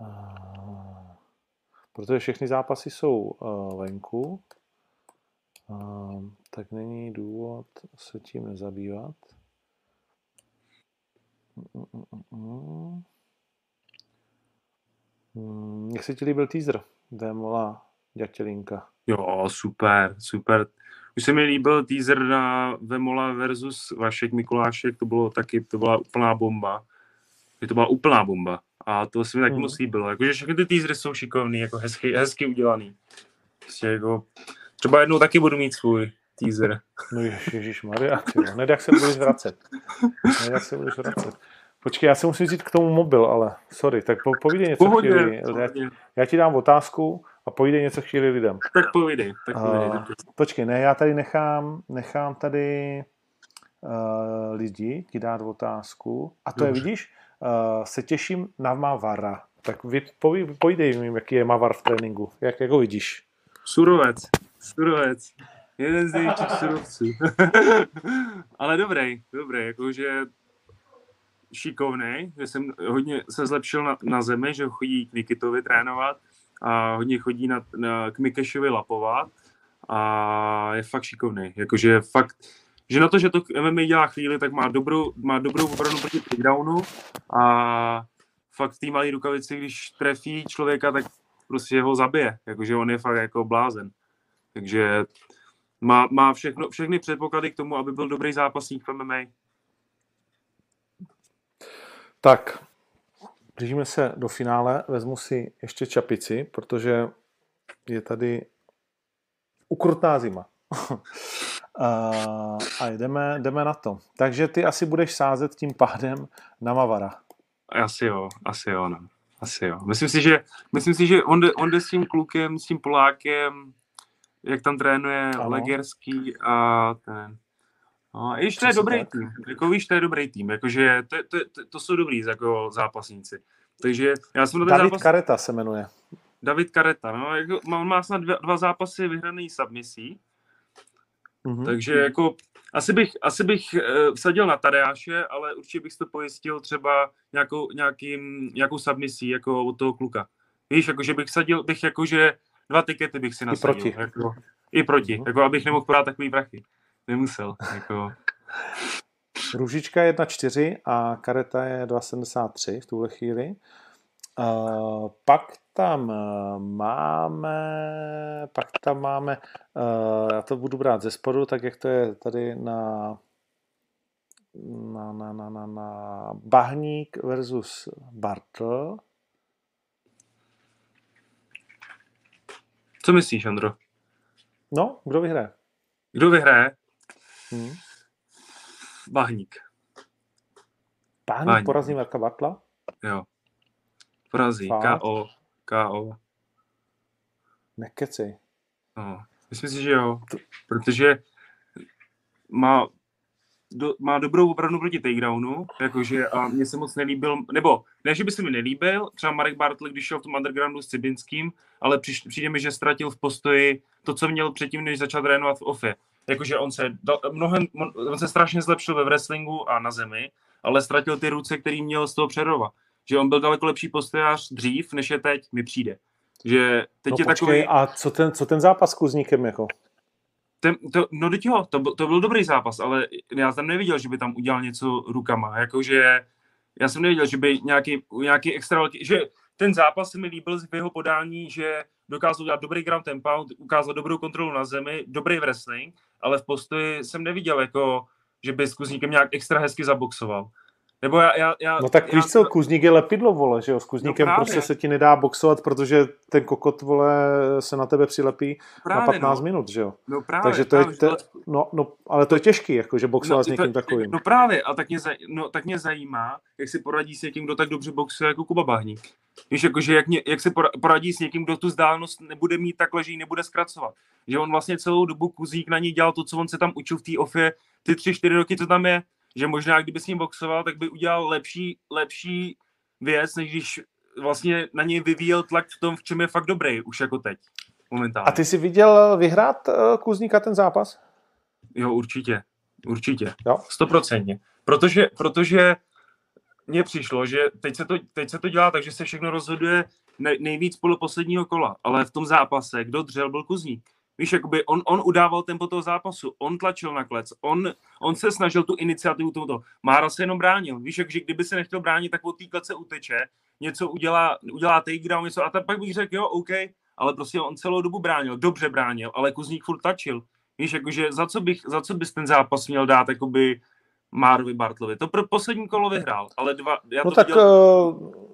Uh, protože všechny zápasy jsou venku, tak není důvod se tím nezabývat. Mm, Jak se ti líbil teaser? Démola Dětělinka. Jo, super, super. Už se mi líbil teaser na Vemola versus Vašek Mikulášek, to bylo taky, to byla úplná bomba. To byla úplná bomba. A to se mi taky Mhm. moc líbilo. Jakože všechny ty teasery jsou šikovný, jako hezky, hezky udělaný. Prostě jako, třeba jednou taky budu mít svůj teaser. No ježiš Maria, hned jak se budeš vracet. Hned jak se budeš vracet. Počkej, já si musím říct k tomu mobil, ale sorry, tak po, povídej něco Pohodě, chvíli. Já, já ti dám otázku a povídej něco chvíli lidem. Tak povídej, tak povídej. Uh, počkej, ne, já tady nechám, nechám tady uh, lidí ti dát otázku. A to Dobře. je, vidíš, uh, se těším na Mavara. Tak vy, povídej mi, jaký je Mavar v tréninku. Jak, jak ho vidíš? Surovec. Surovec. Jeden z největších surovců. Ale dobrý, dobrý, jakože šikovný, že jsem hodně se zlepšil na, na zemi, že chodí k Nikitovi trénovat a hodně chodí na, na, k Mikešovi lapovat a je fakt šikovný. Jakože fakt, že na to, že to MMA dělá chvíli, tak má dobrou, má dobrou obranu proti takedownu a fakt v té malé rukavici, když trefí člověka, tak prostě ho zabije. Jakože on je fakt jako blázen. Takže má, má všechno, všechny předpoklady k tomu, aby byl dobrý zápasník v MMA. Tak, blížíme se do finále. Vezmu si ještě čapici, protože je tady ukrutná zima. a jdeme, jdeme na to. Takže ty asi budeš sázet tím pádem na Mavara. Asi jo, asi jo, no. Asi jo. Myslím si, že, myslím si, že on, jde, on jde s tím klukem, s tím Polákem, jak tam trénuje ano. Legerský a ten. No, víš, to je dobrý tak. tým. Jako víš, to je dobrý tým. Jakože to, to, to, to jsou dobrý jako zápasníci. Takže já jsem David zápas... Kareta se jmenuje. David Kareta, no, jako, on má snad dva, dva zápasy vyhraný submisí. Mm-hmm. Takže jako asi bych, asi bych uh, vsadil na Tadeáše, ale určitě bych to pojistil třeba nějakou, nějakým, nějakou submisí jako od toho kluka. Víš, jakože bych vsadil, bych jakože dva tikety bych si nasadil. I proti. Jako, I proti, mm-hmm. jako abych nemohl podát takový prachy. Nemusel, jako... Růžička je 1,4 a kareta je 2,73 v tuhle chvíli. Uh, pak tam uh, máme, pak tam máme, uh, já to budu brát ze spodu, tak jak to je tady na, na, na, na, na, na Bahník versus Bartl. Co myslíš, Andro? No, kdo vyhraje? Kdo vyhraje? Hmm. Bahník. Bahník, Bahník. porazí Marka Bartla? Jo. Porazí. KO. KO. Nekecej. No, myslím si, že jo. Protože má, do, má dobrou obranu proti takedownu, jakože a mně se moc nelíbil, nebo ne, že by se mi nelíbil, třeba Marek Bartl, když šel v tom undergroundu s Cibinským, ale přiš, přijde mi, že ztratil v postoji to, co měl předtím, než začal trénovat v OFE. Jakože on se, dal, mnohem, on se strašně zlepšil ve wrestlingu a na zemi, ale ztratil ty ruce, který měl z toho přerova že on byl daleko lepší postojář dřív, než je teď, mi přijde. Že teď no, je počkej, takový... a co ten, co ten zápas s Kuzníkem jako? Ten, to, no teď jo, to, byl, to byl dobrý zápas, ale já tam neviděl, že by tam udělal něco rukama, jakože já jsem neviděl, že by nějaký, nějaký extra velký, že ten zápas se mi líbil v jeho podání, že dokázal udělat dobrý ground and pound, ukázal dobrou kontrolu na zemi, dobrý wrestling, ale v postoji jsem neviděl, jako, že by s nějak extra hezky zaboxoval. Nebo já, já, já, no tak víš co, Kuzník je lepidlo, vole, že jo, s Kuzníkem no prostě se ti nedá boxovat, protože ten kokot, vole, se na tebe přilepí právě, na 15 no. minut, že jo. No právě. Takže to právě, je, te, no, no, ale to je těžký, jako, že boxovat no, s někým to, takovým. No právě, a tak mě, zaj, no, tak mě zajímá, jak si poradí s někým, kdo tak dobře boxuje jako Kuba Bahník. Víš, jakože jak, mě, jak se poradí s někým, kdo tu zdálnost nebude mít tak leží, nebude zkracovat. Že on vlastně celou dobu Kuzník na ní dělal to, co on se tam učil v té ofě, ty tři, čtyři roky, co tam je, že možná kdyby s ním boxoval, tak by udělal lepší, lepší věc, než když vlastně na něj vyvíjel tlak v tom, v čem je fakt dobrý, už jako teď, momentálně. A ty jsi viděl vyhrát uh, Kuzníka ten zápas? Jo, určitě, určitě, stoprocentně. Protože, protože mně přišlo, že teď se, to, teď se to dělá tak, že se všechno rozhoduje nejvíc podle posledního kola, ale v tom zápase, kdo dřel, byl Kuzník. Víš, jakoby on, on udával tempo toho zápasu, on tlačil na klec, on, on se snažil tu iniciativu tohoto. Mára se jenom bránil. Víš, jak, že kdyby se nechtěl bránit, tak od té klece uteče, něco udělá, udělá takedown, něco a tak pak bych řekl, jo, OK, ale prostě on celou dobu bránil, dobře bránil, ale Kuzník furt tlačil. Víš, jakože za co, bych, za co bys ten zápas měl dát, jakoby Márovi Bartlovi. To pro poslední kolo vyhrál, ale dva... Já no to tak viděl... uh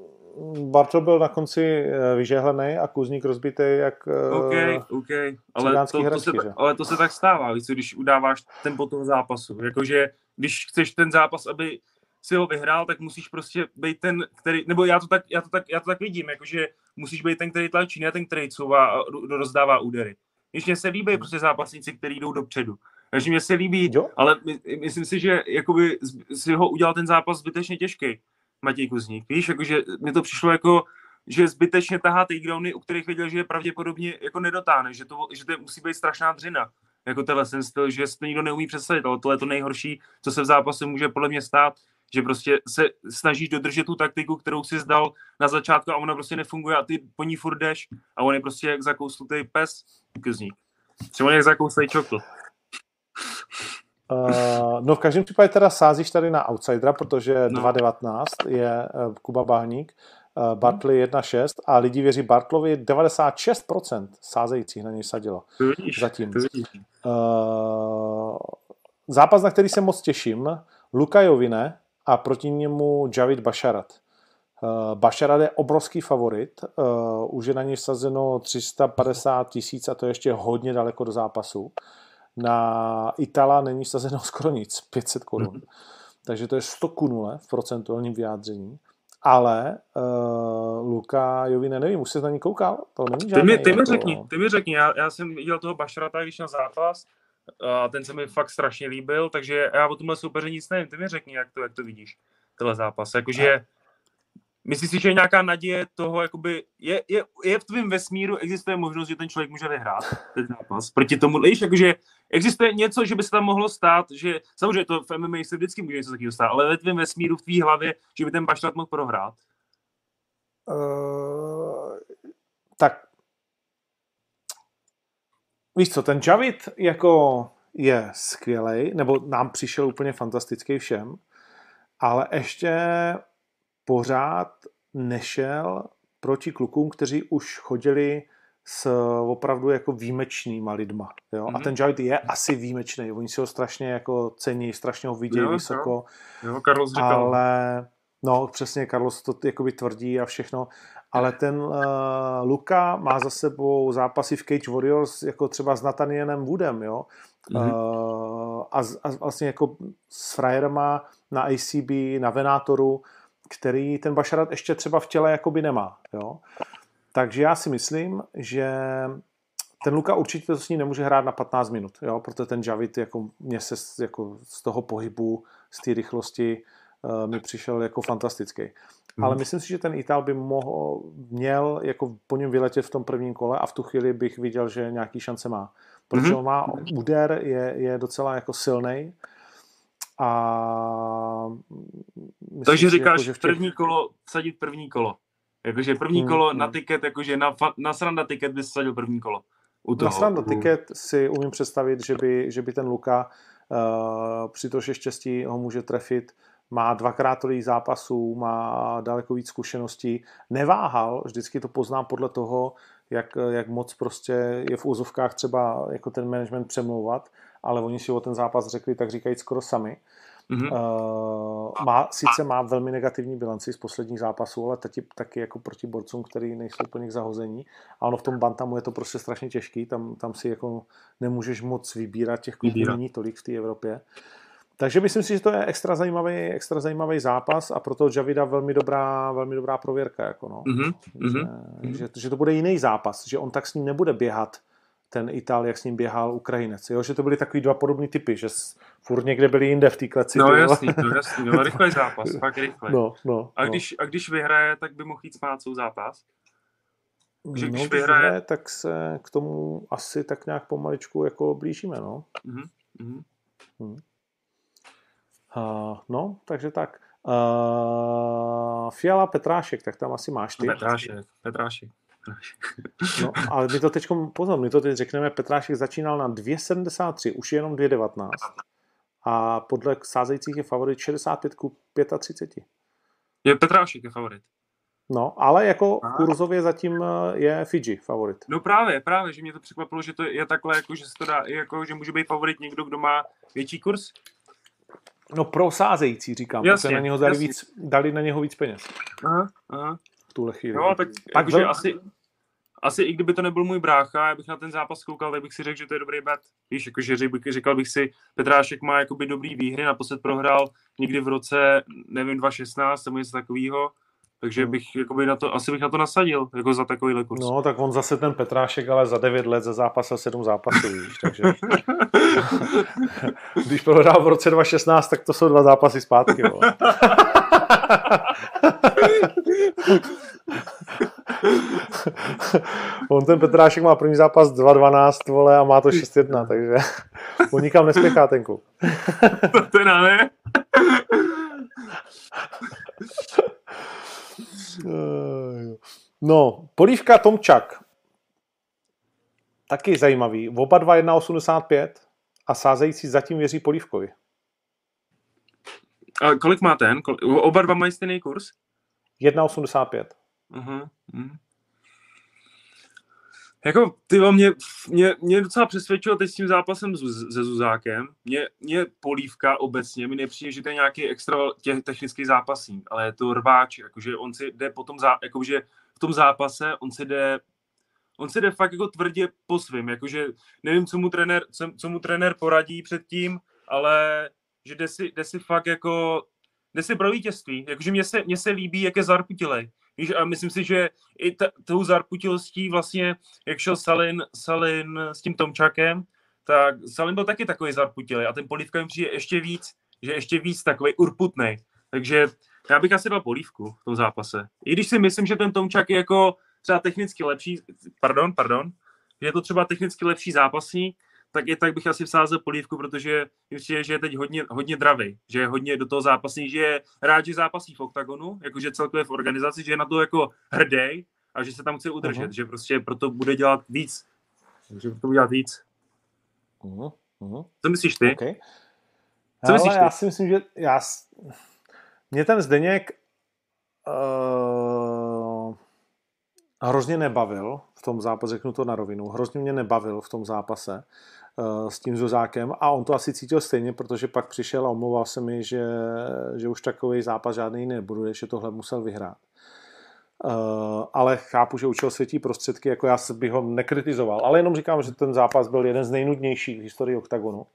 Bartol byl na konci eh, vyžehlený a Kuzník rozbitý jak OK, OK, ale to, to se, ale to se tak stává, víc, když udáváš tempo toho zápasu. Jakože když chceš ten zápas, aby si ho vyhrál, tak musíš prostě být ten, který, nebo já to tak, já to tak, já to tak vidím, jakože musíš být ten, který tlačí, ne ten, který couvá a rozdává údery. Když mě se líbí prostě zápasníci, kteří jdou dopředu. Takže mě se líbí, Jo. ale my, myslím si, že jakoby si ho udělal ten zápas zbytečně těžký, Matěj Kuzník. Víš, jakože mi to přišlo jako, že zbytečně tahá takedowny, u kterých věděl, že je pravděpodobně jako nedotáhne, že to, že to musí být strašná dřina. Jako tenhle ten styl, že si to nikdo neumí představit, ale tohle je to nejhorší, co se v zápase může podle mě stát, že prostě se snažíš dodržet tu taktiku, kterou si zdal na začátku a ona prostě nefunguje a ty po ní furt jdeš a on je prostě jak zakouslutý pes, Kuzník. Třeba jak zakouslej čokl. Uh, no v každém případě teda sázíš tady na outsidera, protože No. 2.19 je uh, Kuba Bahník, uh, Bartley 1.6 a lidi věří Bartlovi 96% sázejících na něj sadilo. Zatím. Uh, zápas, na který se moc těším, Luka Jovine a proti němu Javid Basharat. Uh, Basharat je obrovský favorit, uh, už je na něj sazeno 350 tisíc a to je ještě hodně daleko do zápasu. Na Itala není sazeno skoro nic, 500 korun. Mhm. Takže to je 100 ku nule v procentuálním vyjádření. Ale uh, Luka Jovine, nevím, už se na ní koukal? To není Ty žádný, mi, ty mi jako- řekni, ty mi řekni, já, já jsem viděl toho Bašrata, když na zápas, a ten se mi fakt strašně líbil, takže já o tomhle soupeře nic nevím, ty mi řekni, jak to, jak to vidíš, tenhle zápas, jakože myslíš si, že je nějaká naděje toho, jakoby, je, je, je v tvém vesmíru, existuje možnost, že ten člověk může vyhrát ten zápas proti tomu, víš, jakože existuje něco, že by se tam mohlo stát, že samozřejmě to v MMA se vždycky může něco takového stát, ale ve tvém vesmíru, v tvý hlavě, že by ten Bašrat mohl prohrát. Uh, tak víš co, ten Javid jako je skvělej, nebo nám přišel úplně fantastický všem, ale ještě pořád nešel proti klukům, kteří už chodili s opravdu jako výjimečnýma lidma. Jo? Mm-hmm. A Mhm. ten Javid je asi výjimečný. Oni si ho strašně jako cení, strašně ho vidějí Jo, jo. vysoko. Jo, Carlos říkal. Ale no přesně, Carlos to jakoby tvrdí a všechno, ale ten uh, Luka má za sebou zápasy v Cage Warriors jako třeba s Nathanielem Woodem, jo, Mhm. uh, a, a vlastně jako s frajerama na ACB, na Venátoru, který ten Bašarat ještě třeba v těle jakoby nemá, jo. Takže já si myslím, že ten Luka určitě to s ní nemůže hrát na 15 minut, jo, protože ten Javid jako mě se z- jako z toho pohybu, z té rychlosti uh, mi přišel jako fantastický. Mhm. Ale myslím si, že ten Ital by mohl, měl jako po něm vyletět v tom prvním kole a v tu chvíli bych viděl, že nějaký šance má. Protože Mhm. on má úder, je, je docela jako silný. A myslím Takže říkáš, jako, že v těch- první kolo, vsadit první kolo. Jakože první Hmm, kolo hmm. na tiket, jakože na, na sranda tiket bys vsadil první kolo. U toho. Na srandu tiket si umím představit, že by, že by ten Luka uh, při to, že štěstí ho může trefit, má dvakrát tolik zápasů, má daleko víc zkušeností, neváhal, vždycky to poznám podle toho, jak, jak moc prostě je v úzovkách třeba jako ten management přemlouvat, ale oni si o ten zápas řekli, tak říkají skoro sami. Mhm. Uh, má, sice má velmi negativní bilanci z posledních zápasů, ale taky, taky jako proti borcům, který nejsou úplně k zahození. A ono v tom bantamu je to prostě strašně těžký, tam, tam si jako nemůžeš moc vybírat, těch Vybírat. není tolik v té Evropě. Takže myslím si, že to je extra zajímavý, extra zajímavý zápas a proto Javida velmi dobrá, velmi dobrá prověrka. Jako no. Mhm. že, Mhm. že, že, to bude jiný zápas, že on tak s ním nebude běhat ten Itál, jak s ním běhal Ukrajinec. Jo? Že to byly takový dva podobný typy, že furt někde byli jinde v té kleci. No jasný, no jasný, no rychlej zápas, fakt rychlej. No, no, A no. když, a když vyhraje, tak by mohl jít spát celou zápas. že no, když když vyhraje- vyhraje, tak se k tomu asi tak nějak pomaličku jako blížíme, no. Mhm. Mhm. Uh, no, takže tak. Uh, Fiala Petrášek, tak tam asi máš ty. Petrášek, Petrášek. No, ale my to teď, pozor, my to teď řekneme, Petrášek začínal na 2,73, už je jenom 2,19. A podle sázejících je favorit 65 ku 35. Je Petrášek je favorit. No, ale jako Aha. kurzově zatím eh, je Fiji favorit. No právě, právě, že mě to překvapilo, že to je takhle, jako, že se to dá, jako, že může být favorit někdo, kdo má větší kurz. No pro sázející říkám, Jasně, na něho dali, jasně. víc, dali na něho víc peněz Aha, aha. v tuhle chvíli. No, tak Pak jakože vel- asi, asi i kdyby to nebyl můj brácha, já bych na ten zápas koukal, tak bych si řekl, že to je dobrý bet. Víš, jakože říkal bych si, Petrášek má jakoby dobrý výhry, naposled prohrál někdy v roce, nevím, 2016 nebo něco takového, Takže Hmm. bych jakoby na to, asi bych na to nasadil, jako za takovýhle kurz. No, tak on zase ten Petrášek, ale za 9 let ze zápasil 7 zápasů, víš, takže když prohrál v roce 2016, tak to jsou dva zápasy zpátky. On ten Petrášek má první zápas 2-12, vole, a má to 6-1, takže on nikam nespěchá ten klub. to teda ne. No, Polívka Tomčak. Taky zajímavý. Oba dva 1,85 a sázející zatím věří Polívkovi. A kolik má ten? Oba dva mají stejný kurz? 1,85. Uh-huh. uh-huh. Jako, ty mě, mě, mě docela přesvědčilo teď s tím zápasem s- se Zuzákem. Mě, mě polívka obecně, mi nepřijde, že to je nějaký extra tě, technický zápasník, ale je to rváč, jakože on si jde po tom, zá, jakože v tom zápase, on si jde on si jde fakt jako tvrdě po svým, jakože nevím, co mu trenér, co, co mu trenér poradí předtím, ale že jde si, jde si fakt jako, jde si pro vítězství, jakože mně se, mně se líbí, jak je zarputilej. Víš, a myslím si, že i tou zarputilostí vlastně, jak šel Salin, Salin s tím Tomčakem, tak Salin byl taky takový zarputilej a ten Polívka mi přijde ještě víc, že ještě víc takový urputnej. Takže já bych asi dal Polívku v tom zápase. I když si myslím, že ten Tomčak je jako třeba technicky lepší, pardon, pardon, že je to třeba technicky lepší zápasník, tak i tak bych asi vsázel polívku, protože přijde, že je teď hodně, hodně dravý, že je hodně do toho zápasní, že je rád, že zápasí v oktagonu, jakože celkově v organizaci, že je na to jako hrdý a že se tam chce udržet, Mhm. že prostě proto bude dělat víc. Takže proto bude dělat víc. Uh-huh. Uh-huh. Co myslíš ty? Okay. Co myslíš Ale ty? já si myslím, že já... Mě ten Zdeněk uh, hrozně nebavil v tom zápase, řeknu to na rovinu, hrozně mě nebavil v tom zápase s tím Zuzákem a on to asi cítil stejně, protože pak přišel a omlouval se mi, že, že už takový zápas žádný nebude, že tohle musel vyhrát. Uh, ale chápu, že učil světí prostředky, jako já bych ho nekritizoval, ale jenom říkám, že ten zápas byl jeden z nejnudnějších v historii OKTAGONu.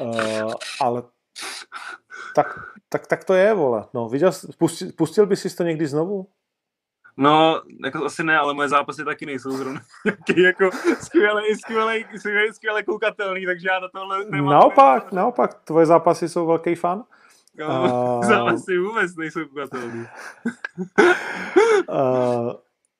Uh, ale tak, tak, tak to je, vole. No, viděl, pustil, pustil by si to někdy znovu? No, jako asi ne, ale moje zápasy taky nejsou zrovna jako skvělý, skvělý, skvělý, skvělý koukatelný, takže já na tohle nemám. Naopak, naopak, tvoje zápasy jsou velký fan. No, A- zápasy vůbec nejsou koukatelný. Uh,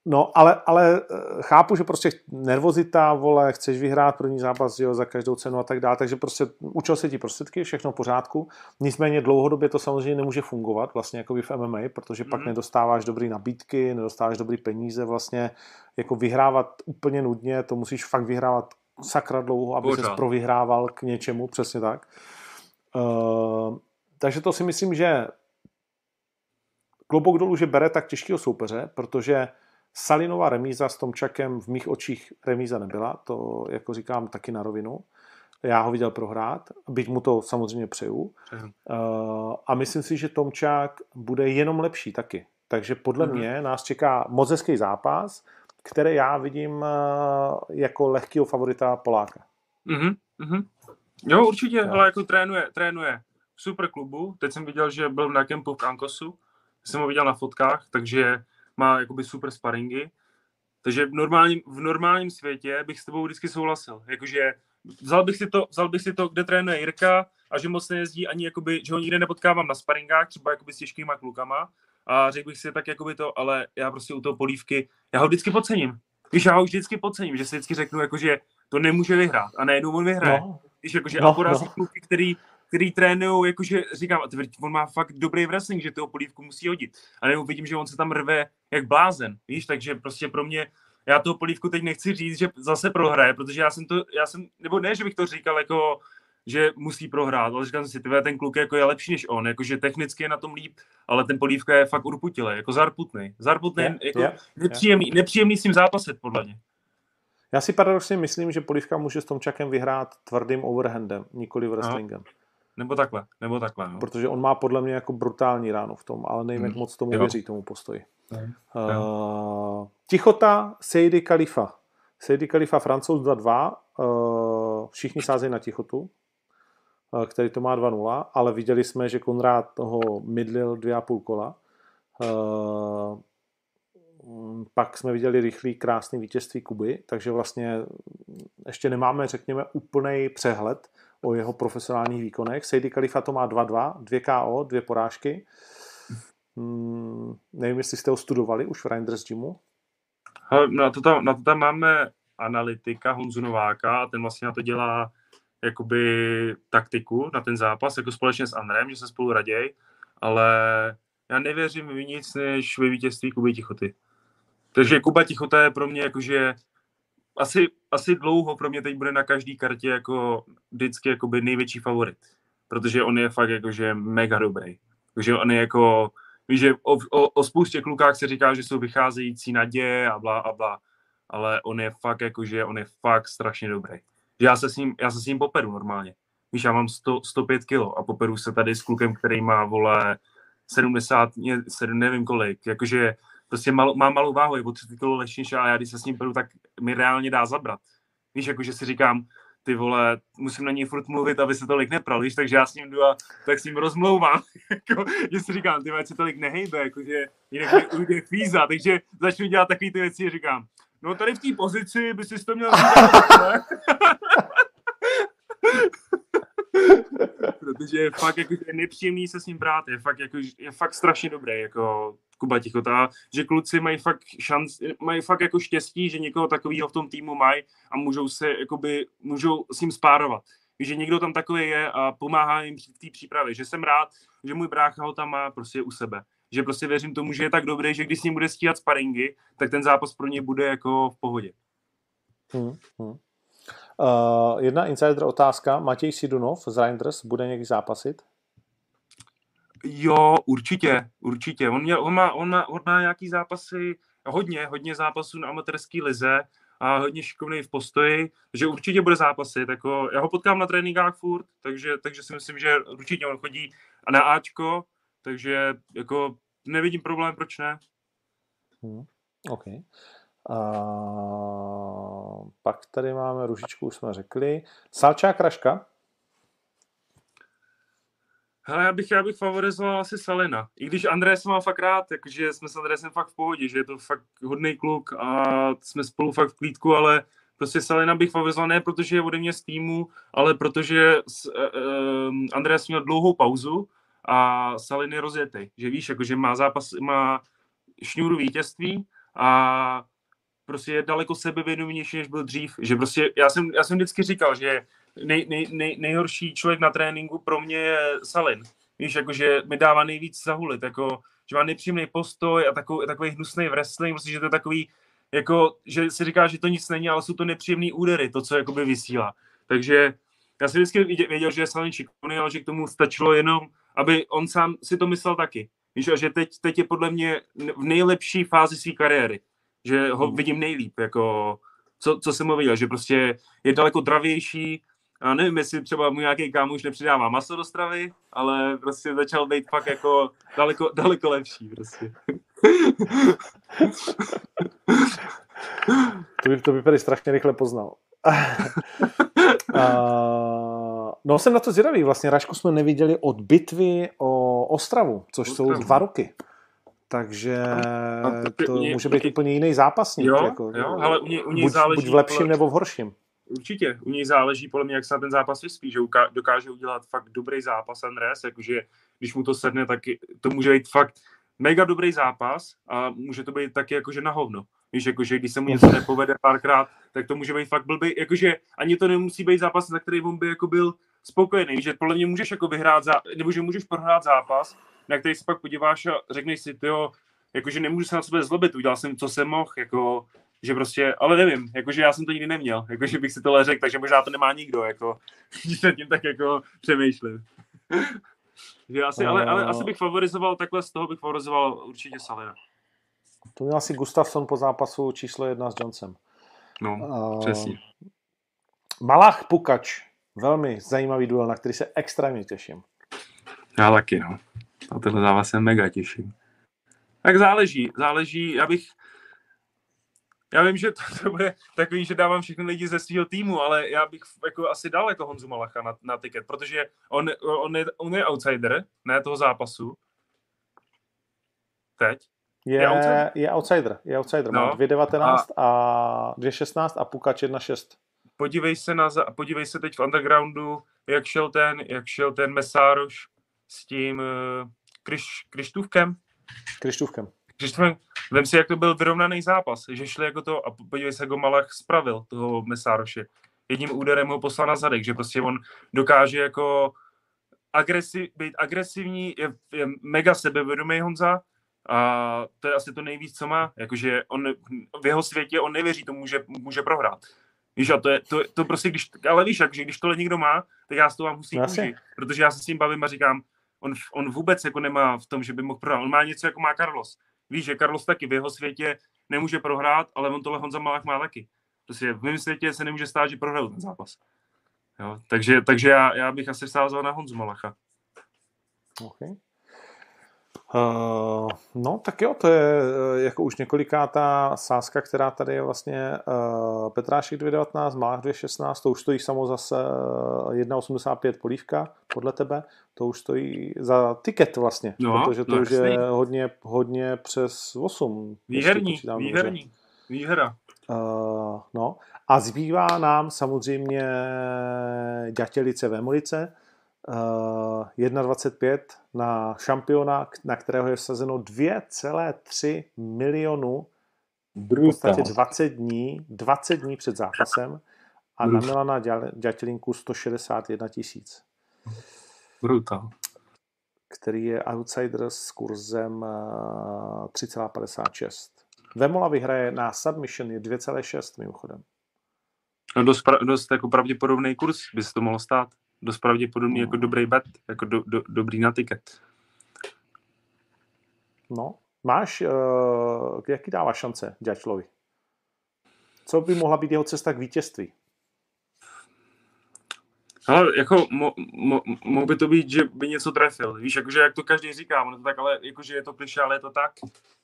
no, ale, ale eh, chápu, že prostě nervozita, vole, chceš vyhrát první zápas, jo, za každou cenu a tak dále, takže prostě učil se ti prostředky, všechno v pořádku. Nicméně dlouhodobě to samozřejmě nemůže fungovat, vlastně jako v MMA, protože pak Mhm. nedostáváš dobrý nabídky, nedostáváš dobrý peníze, vlastně jako vyhrávat úplně nudně, to musíš fakt vyhrávat sakra dlouho, aby se provyhrával k něčemu, přesně tak. Uh, takže to si myslím, že klobouk dolů, že bere tak těžkého soupeře, protože Salinová remíza s Tomčakem v mých očích remíza nebyla, to jako říkám taky na rovinu. Já ho viděl prohrát, byť mu to samozřejmě přeju. Mhm. A myslím si, že Tomčák bude jenom lepší taky. Takže podle Mhm. mě nás čeká moc hezký zápas, který já vidím uh, jako lehkého favorita Poláka. Mhm, mhm. Jo, určitě, ale jako trénuje, trénuje v super klubu. Teď jsem viděl, že byl na kempu v Ankosu. Jsem ho viděl na fotkách, takže má jakoby super sparingy. Takže v normálním, v normálním světě bych s tebou vždycky souhlasil. Jakože vzal bych si to, vzal bych si to kde trénuje Jirka a že moc nejezdí ani, jakoby, že ho nikde nepotkávám na sparingách, třeba jakoby s těžkýma klukama. A řekl bych si tak jakoby to, ale já prostě u toho polívky, já ho vždycky podcením. Víš, já ho vždycky podcením, že si vždycky řeknu, jakože to nemůže vyhrát. A najednou on vyhraje. No, Víš, jakože No, a porazí no. kluky, který, který trénují, jakože říkám, a ty- on má fakt dobrý wrestling, že toho polívku musí hodit. A nebo vidím, že on se tam rve jak blázen, víš, takže prostě pro mě, já toho polívku teď nechci říct, že zase prohraje, protože já jsem to, já jsem, nebo ne, že bych to říkal jako, že musí prohrát, ale říkám si, ty vole, ten kluk jako je lepší než on, jakože technicky je na tom líp, ale ten polívka je fakt urputilý, jako zarputný, zarputný, Je, jako je, nepříjemný, nepříjemný s tím zápaset, podle mě. Já si paradoxně myslím, že Polívka může s Tomčakem vyhrát tvrdým overhandem, nikoli wrestlingem. Nebo takhle, nebo takhle, no. Protože on má podle mě jako brutální ránu v tom, ale nevím, jak Hmm. moc tomu Jo. věří, tomu postoji. Hmm. Uh, tichota Seydi Khalifa. Seydi Khalifa Francouz 2-2. Uh, všichni sázejí na tichotu, uh, který to má 2-0, ale viděli jsme, že Konrád toho mydlil 2,5 kola. Uh, pak jsme viděli rychlý, krásný vítězství Kuby, takže vlastně ještě nemáme, řekněme, úplný přehled o jeho profesionálních výkonech. Sejdy Kalifa to má 2-2, 2 KO, dvě porážky. Hmm, nevím, jestli jste ho studovali už v Reinders Gymu. Na to, tam, na to tam máme analytika Honzu Nováka a ten vlastně na to dělá jakoby taktiku na ten zápas, jako společně s Andrem, že se spolu raději, ale já nevěřím v nic než ve vítězství Kuby Tichoty. Takže Kuba Tichota je pro mě jakože asi, asi dlouho pro mě teď bude na každý kartě jako vždycky jakoby největší favorit. Protože on je fakt jakože mega dobrý. Takže on je jako, víš, že o, o, o spoustě klukách se říká, že jsou vycházející naděje a bla a bla, ale on je fakt jakože, on je fakt strašně dobrý. Já se s ním, já se s ním poperu normálně. Víš, já mám 100, 105 kilo a poperu se tady s klukem, který má, vole, 70, 7, nevím kolik, jakože prostě mal, má malou váhu, je o 30 kg lehčí a já když se s ním peru, tak mi reálně dá zabrat. Víš, jakože si říkám, ty vole, musím na něj furt mluvit, aby se tolik nepral, víš, takže já s ním jdu a tak s ním rozmlouvám, jako, že si říkám, ty se tolik nehejbe, jakože jinak mi ujde fíza, takže začnu dělat takové ty věci říkám, no tady v té pozici by si to měl říkat, Protože je fakt jako, je nepříjemný se s ním brát, je fakt, jako, je fakt strašně dobrý, jako Kuba Tichota, že kluci mají fakt šanc, mají fakt jako štěstí, že někoho takového v tom týmu mají a můžou se, jakoby, můžou s ním spárovat. Že někdo tam takový je a pomáhá jim v té přípravě. Že jsem rád, že můj brácha ho tam má prostě u sebe. Že prostě věřím tomu, že je tak dobrý, že když s ním bude stíhat sparingy, tak ten zápas pro něj bude jako v pohodě. Hmm, hmm. Uh, jedna insider otázka. Matěj Sidunov z Reinders bude někdy zápasit? Jo, určitě, určitě. On, měl, on, má, on, má, on má nějaký zápasy, hodně, hodně zápasů na amatérské lize a hodně šikovný v postoji, že určitě bude zápasit. Jako, já ho potkám na tréninkách furt, takže, takže si myslím, že určitě on chodí na Ačko, takže jako nevidím problém, proč ne. Hmm, OK. A pak tady máme Ružičku, už jsme řekli. Salčák Raška? Hele, já bych, já bych favorizoval asi Salina. I když Andrés má fakt rád, takže jsme s Andrésem fakt v pohodě, že je to fakt hodný kluk a jsme spolu fakt v klídku, ale prostě Salina bych favorizoval ne protože je ode mě z týmu, ale protože uh, Andrés měl dlouhou pauzu a Salin je rozjetý, že víš, jakože má zápas, má šňůru vítězství a prostě je daleko sebevědomější, než byl dřív. Že prostě, já jsem, já jsem vždycky říkal, že nej, nej, nej, nejhorší člověk na tréninku pro mě je Salin. Víš, jakože mi dává nejvíc zahulit, jako, že má nepříjemný postoj a takový, takový hnusný wrestling, prostě, že to je takový, jako, že si říká, že to nic není, ale jsou to nepříjemné údery, to, co jakoby vysílá. Takže já jsem vždycky věděl, že je Salin šikovný, ale že k tomu stačilo jenom, aby on sám si to myslel taky. Víš, a že teď, teď je podle mě v nejlepší fázi své kariéry že ho hmm. vidím nejlíp, jako co, co jsem ho viděl, že prostě je daleko dravější, a nevím, jestli třeba mu nějaký kámoš nepřidává maso do stravy, ale prostě začal být fakt jako daleko, daleko lepší prostě. to by, to by tady strašně rychle poznal. uh, no jsem na to zvědavý, vlastně Rašku jsme neviděli od bitvy o Ostravu, což Ostravu. jsou dva roky. Takže to může být úplně jiný zápasník. Jo, jako, jo ale u něj, u něj buď, záleží... Buď v lepším nebo v horším. Určitě, u něj záleží podle mě, jak se na ten zápas vyspí, že dokáže udělat fakt dobrý zápas Andres, jakože když mu to sedne, tak to může být fakt mega dobrý zápas a může to být taky jakože na hovno. Víš, jakože když se mu něco nepovede párkrát, tak to může být fakt blbý, jakože ani to nemusí být zápas, na který on by jako byl spokojený, že podle mě můžeš jako vyhrát, zá, nebo že můžeš prohrát zápas, na který se pak podíváš a řekneš si, jo, jakože nemůžu se na sebe zlobit, udělal jsem, co jsem mohl, jako, že prostě, ale nevím, jakože já jsem to nikdy neměl, jakože bych si tohle řekl, takže možná to nemá nikdo, jako, když nad tím tak jako přemýšlím. že asi, ale, ale asi bych favorizoval takhle, z toho bych favorizoval určitě Salina. To měl asi Gustafsson po zápasu číslo jedna s Johnsonem. No, uh, přesně. Malách Pukač, velmi zajímavý duel, na který se extrémně těším. Já taky, no. Na tenhle zápas se mega těším. Tak záleží, záleží, já bych, já vím, že to, to bude takový, že dávám všechny lidi ze svého týmu, ale já bych jako asi dal jako Honzu Malacha na, na tiket, protože on, on, je, on je outsider, ne toho zápasu. teď? Je, je outsider. Je outsider, je outsider. No. Má 2.19 a, a 2.16 a Pukač 1.6. Podívej se, na, podívej se teď v undergroundu, jak šel ten, jak šel ten Mesároš s tím uh, Kriš, Krištůvkem. Krištůvkem. Krištůvkem. Vem si, jak to byl vyrovnaný zápas, že šli jako to a podívej se, jak ho Malach spravil, toho Mesároše. Jedním úderem ho poslal na zadek, že prostě on dokáže jako agresiv, být agresivní, je, je mega sebevědomý Honza, a to je asi to nejvíc, co má. Jakože on v jeho světě on nevěří tomu, že může prohrát. Víš, a to, je, to, to prostě, když, ale víš, že když tohle někdo má, tak já s toho mám musím kůži, protože já se s tím bavím a říkám, on, on vůbec jako nemá v tom, že by mohl prohrát. On má něco, jako má Carlos. Víš, že Carlos taky v jeho světě nemůže prohrát, ale on tohle Honza Malach má taky. Prostě v mém světě se nemůže stát, že prohrál ten zápas. Jo, takže, takže já, já bych asi vsázal na Honzu Malacha. Okay. Uh, no, tak jo, to je uh, jako už několikátá sázka, která tady je vlastně uh, Petrášek 2.19, Mách 2.16, to už stojí samo zase 1.85 polívka, podle tebe, to už stojí za tiket vlastně, no, protože to no, už je hodně, hodně přes 8. Výherní, výherní, výhra. Uh, no, a zbývá nám samozřejmě Ďatělice Vemolice, 1,25 na šampiona, na kterého je vsazeno 2,3 milionu v podstatě 20 dní, 20 dní před zápasem a na Milana Ďatelinku 161 tisíc. Brutal. Který je outsider s kurzem 3,56. Eh, Vemola vyhraje na submission je 2,6 mimochodem. No dost, dost jako pravděpodobný kurz by se to mohlo stát dost pravděpodobný jako dobrý bet, jako do, do, dobrý na tiket. No, máš, uh, jaký dává šance Ďačlovi? Co by mohla být jeho cesta k vítězství? Ale jako mo, mo, mohl by to být, že by něco trefil. Víš, jakože jak to každý říká, ono to tak, ale jakože je to kliše, ale je to tak.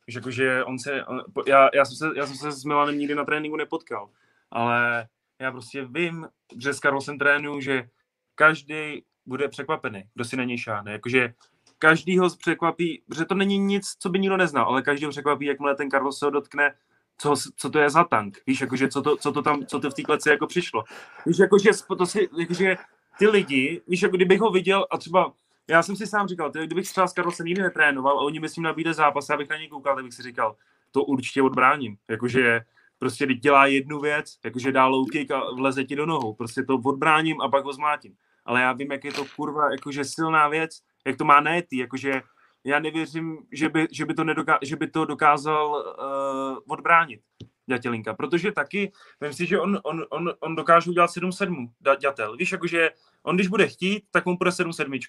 Víš, jakože on se, on, já, já, jsem se, já jsem se s Milanem nikdy na tréninku nepotkal, ale já prostě vím, že s Karlosem trénuju, že každý bude překvapený, kdo si na něj šáhne. Jakože každý ho překvapí, protože to není nic, co by nikdo neznal, ale každý ho překvapí, jakmile ten Carlos se ho dotkne, co, co to je za tank, víš, jakože co to, co to tam, co to v té kleci jako přišlo. Víš, jakože, to si, jakože ty lidi, víš, jako kdybych ho viděl a třeba, já jsem si sám říkal, kdybych třeba s Carlosem nikdy netrénoval a oni mi s ním nabíde zápas, já bych na něj koukal, tak bych si říkal, to určitě odbráním, jakože prostě dělá jednu věc, jakože dá low kick a vleze ti do nohou, prostě to odbráním a pak ho zmátím. Ale já vím, jak je to kurva, jakože silná věc, jak to má netý, jakože já nevěřím, že by, že by, to, nedoká, že by to dokázal uh, odbránit Ďatelinka, protože taky, myslím si, že on, on, on, on dokáže udělat 7-7 Ďatel. Víš, jakože on, když bude chtít, tak on bude 7-7.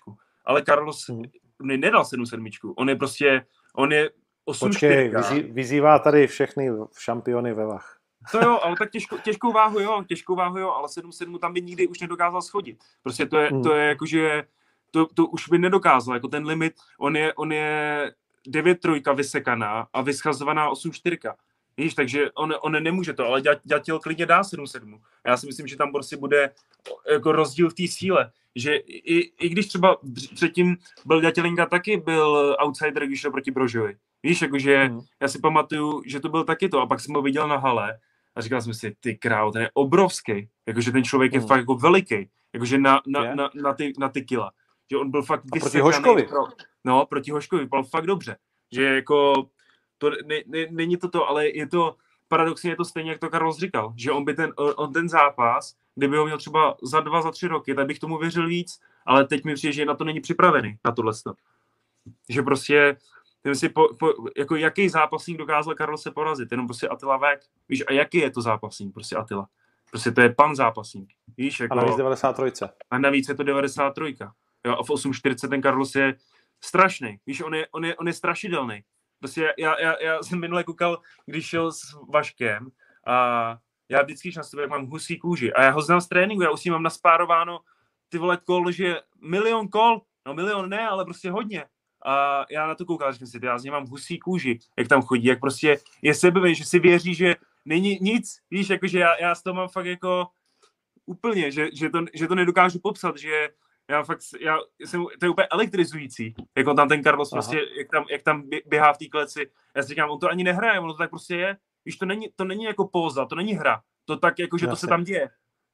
Ale Carlos hmm. nedal 7-7. On je prostě, on je 8 Počkej, vyzý, vyzývá tady všechny šampiony ve vach. To jo, ale tak těžko, těžkou váhu jo, těžkou váhu jo, ale 7-7 tam by nikdy už nedokázal schodit. Prostě to je, hmm. to je jako, že to, to už by nedokázal, jako ten limit, on je, on je 9 trojka vysekaná a vyschazovaná 8 čtyřka. Víš, takže on, on nemůže to, ale Ďatil klidně dá 7-7. Já si myslím, že tam prostě bude jako rozdíl v té síle. Že i, i, když třeba předtím byl Ďatilinka taky byl outsider, když šel proti Brožovi. Víš, jakože mm. já si pamatuju, že to byl taky to a pak jsem ho viděl na hale a říkal jsem si, ty král, ten je obrovský, jakože ten člověk je mm. fakt jako veliký, jakože na, na, yeah. na, na, ty, na ty kila. Že on byl fakt proti Hoškovi. Pro, no, proti Hoškovi, vypadal fakt dobře. Že jako, to ne, ne, není to to, ale je to, paradoxně je to stejně, jak to Carlos říkal, že on by ten, on ten zápas, kdyby ho měl třeba za dva, za tři roky, tak bych tomu věřil víc, ale teď mi přijde, že na to není připravený, na tohle. Že prostě Nevím si, po, po, jako jaký zápasník dokázal Karlo se porazit, jenom prostě Atila Vek. Víš, a jaký je to zápasník, prostě Atila? Prostě to je pan zápasník. Víš, jako, a navíc 93. A navíc je to 93. Jo, a v 8.40 ten Carlos je strašný. Víš, on je, on je, on je strašidelný. Prostě já, já, já jsem minule koukal, když šel s Vaškem a já vždycky, když na sebe mám husí kůži a já ho znám z tréninku, já už s ním mám naspárováno ty vole kol, že milion kol, no milion ne, ale prostě hodně a já na to koukal, říkám si, já z něj mám husí kůži, jak tam chodí, jak prostě je sebevý, že si věří, že není nic, víš, jakože já, já z toho mám fakt jako úplně, že, že, to, že to nedokážu popsat, že já fakt, já jsem, to je úplně elektrizující, jak on tam ten Carlos Aha. prostě, jak tam, jak tam běhá v té kleci. Já si říkám, on to ani nehraje, on to tak prostě je. Víš, to není, to není jako póza, to není hra. To tak, jako, že Jasně. to se tam děje.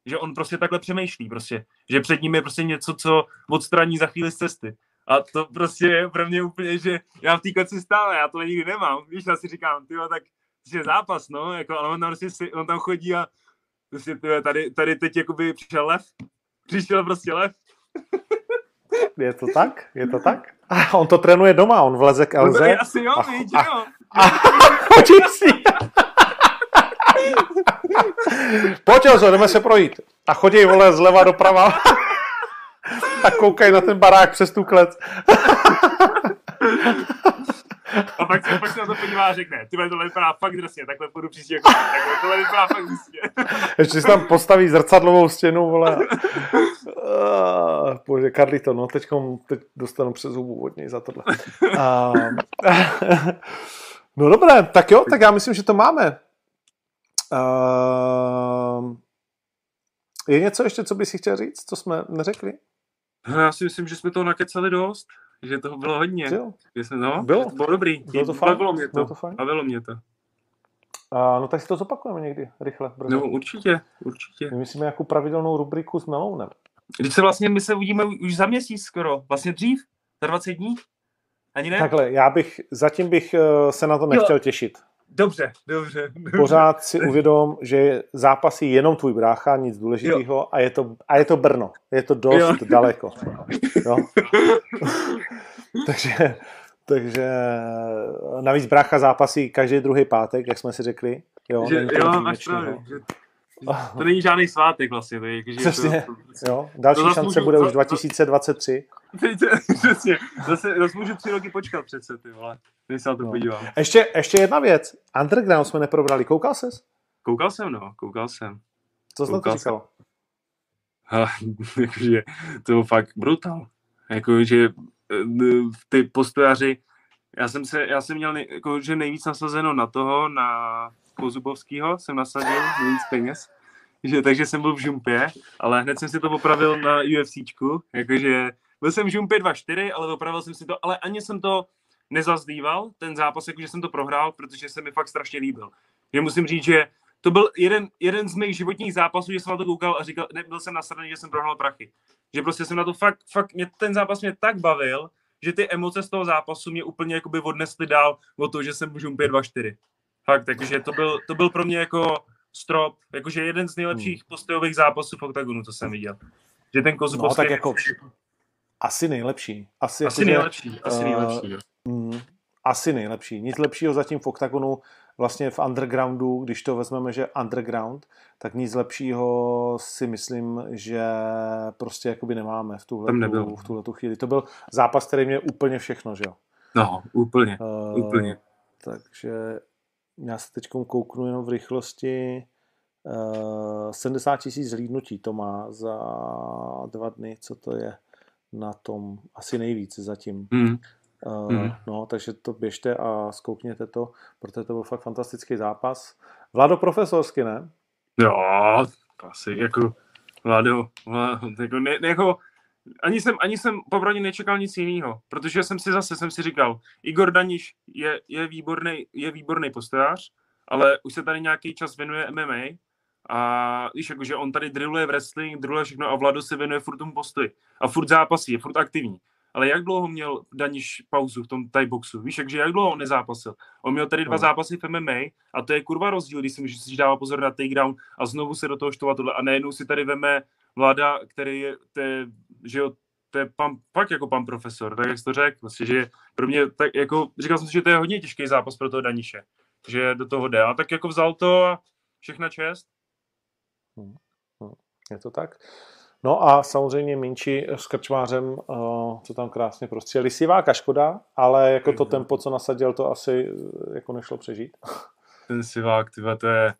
Že on prostě takhle přemýšlí, prostě. Že před ním je prostě něco, co odstraní za chvíli z cesty. A to prostě je pro mě úplně, že já v té kleci stále, já to nikdy nemám. Víš, já si říkám, ty tak je zápas, no, jako, ale on tam, prostě, on tam chodí a prostě, tyjo, tady, tady teď jakoby přišel lev, přišel prostě lev. Je to tak? Je to tak? A on to trénuje doma, on vleze k Elze. No, asi jo, a, víš, a, jo. A, chodím si. Pojď, Elzo, jdeme se projít. A chodí, vole, zleva doprava. a koukají na ten barák přes tu klec. A pak, se, pak se na to podívá a řekne, ty tohle vypadá fakt drsně, takhle půjdu příště jako, takhle, tohle vypadá fakt drsně. Ještě si tam postaví zrcadlovou stěnu, vole. Uh, bože, Carlito, no teď, teď dostanu přes hubu od něj za tohle. Uh, no dobré, tak jo, tak já myslím, že to máme. Uh, je něco ještě, co bys si chtěl říct, co jsme neřekli? No, já si myslím, že jsme to nakecali dost že toho bylo hodně. Jo. Že no, bylo. To bylo dobrý. Bylo to fajn. Bavilo mě to. Bylo to fajn. Bavilo mě to. A, no tak si to zopakujeme někdy, rychle. Brzo. No určitě, určitě. My myslíme jako pravidelnou rubriku s Melounem. Když se vlastně, my se uvidíme už za měsíc skoro, vlastně dřív, za 20 dní. Ani ne? Takhle, já bych, zatím bych eh, se na to nechtěl jo. těšit. Dobře, dobře, dobře. Pořád si uvědom, že zápasí jenom tvůj brácha, nic důležitého a je, to, a je to Brno. Je to dost jo. daleko. Jo? takže, takže navíc brácha zápasí každý druhý pátek, jak jsme si řekli. Jo, že, jo máš pravě, že to není žádný svátek vlastně. To je, že Přesně, to, to, jo. Další to šance bude už 2023. Přesně, zase, zase můžu tři roky počkat přece, ty vole. Když se na to no. podívám. Ještě, ještě jedna věc. Underground jsme neprobrali. Koukal ses? Koukal jsem, no. Koukal jsem. Co jsi to říkal? jakože to bylo fakt brutal. Jakože eh, ty postojaři, já jsem, se, já jsem měl nej, jakože nejvíc nasazeno na toho, na Kozubovského jsem nasadil nejvíc peněz. Že, takže jsem byl v žumpě, ale hned jsem si to popravil na UFCčku, jakože byl jsem v žumpě 2-4, ale opravil jsem si to, ale ani jsem to nezazdýval, ten zápas, jakože jsem to prohrál, protože se mi fakt strašně líbil. Že musím říct, že to byl jeden, jeden z mých životních zápasů, že jsem na to koukal a říkal, ne, byl jsem nasraný, že jsem prohrál prachy. Že prostě jsem na to fakt, fakt mě, ten zápas mě tak bavil, že ty emoce z toho zápasu mě úplně jakoby odnesly dál o to, že jsem v žumpě 2-4. Fakt, takže to byl, to byl pro mě jako strop, jakože jeden z nejlepších hmm. postojových zápasů v OKTAGONu, co jsem viděl. Že ten Kozubovský... No, tak jako asi nejlepší. Asi, asi jako, nejlepší, že, asi uh, nejlepší, jo. Mm, asi nejlepší. Nic lepšího zatím v OKTAGONu, vlastně v undergroundu, když to vezmeme, že underground, tak nic lepšího si myslím, že prostě jakoby nemáme v tuhle, tu, v tuhle tu chvíli. To byl zápas, který mě úplně všechno, že jo? No, úplně, uh, úplně. Takže já se teď kouknu jenom v rychlosti. Uh, 70 tisíc zhlídnutí to má za dva dny, co to je na tom asi nejvíc zatím. Mm. Uh, mm. No, takže to běžte a zkoukněte to, protože to byl fakt fantastický zápas. Vlado profesorsky, ne? Jo, asi jako Vlado, Vlado jako, ne, jako ani jsem, ani jsem popravdě nečekal nic jiného, protože jsem si zase jsem si říkal, Igor Daniš je, je, výborný, je výborný postojář, ale už se tady nějaký čas věnuje MMA a víš, jakože on tady drilluje wrestling, drilluje všechno a Vlado se věnuje furt tomu postoji a furt zápasí, je furt aktivní. Ale jak dlouho měl Daniš pauzu v tom Thai boxu? Víš, jakže jak dlouho on nezápasil? On měl tady dva no. zápasy v MMA a to je kurva rozdíl, když si můžeš dává pozor na takedown a znovu se do toho štovat tohle a najednou si tady veme vláda, který je, to je, že jo, to je pan, fakt jako pan profesor, tak jak jsi to řekl, vlastně, že pro mě, tak jako, říkal jsem si, že to je hodně těžký zápas pro toho Daniše, že do toho jde, a tak jako vzal to a všechna čest. Hmm. Hmm. Je to tak. No a samozřejmě Minči s Krčmářem, co tam krásně prostříleli. Siváka škoda, ale jako to mhm. tempo, co nasadil, to asi eh, jako nešlo přežít. Ten Sivák, tyhle, to je,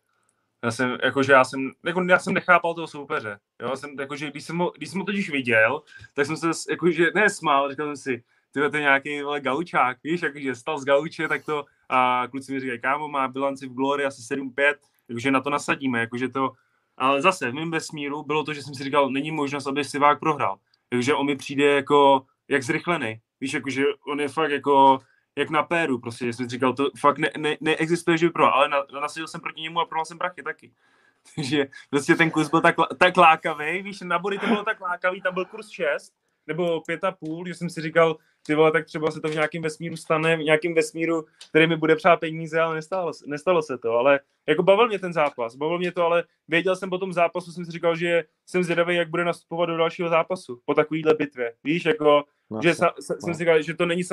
já jsem, jakože já jsem, jako já jsem nechápal toho soupeře. Jo, jsem, jakože, když jsem ho, když jsem ho totiž viděl, tak jsem se, jakože, ne smál, říkal jsem si, tyhle, to je nějaký vole, gaučák, víš, jakože stal z gauče, tak to, a kluci mi říkají, kámo, má bilanci v Glory asi 7-5, takže na to nasadíme, jakože to, ale zase v mém vesmíru bylo to, že jsem si říkal, není možnost, aby Sivák prohrál. Takže on mi přijde jako, jak zrychlený. Víš, jakože on je fakt jako, jak na péru, prostě, že jsem říkal, to fakt ne, ne, neexistuje, že by pro, ale na, nasadil jsem proti němu a prohrál jsem prachy taky. Takže prostě ten kurz byl tak, tak lákavý, víš, na body to bylo tak lákavý, tam byl kurz 6, nebo pět a půl, že jsem si říkal, ty vole, tak třeba se to v nějakém vesmíru stane, v nějakém vesmíru, který mi bude přát peníze, ale nestalo, nestalo se to. Ale jako bavil mě ten zápas, bavil mě to, ale věděl jsem po tom zápasu, jsem si říkal, že jsem zvědavý, jak bude nastupovat do dalšího zápasu po takovýhle bitvě. Víš, jako, no, že sa, no. jsem si říkal, že to není,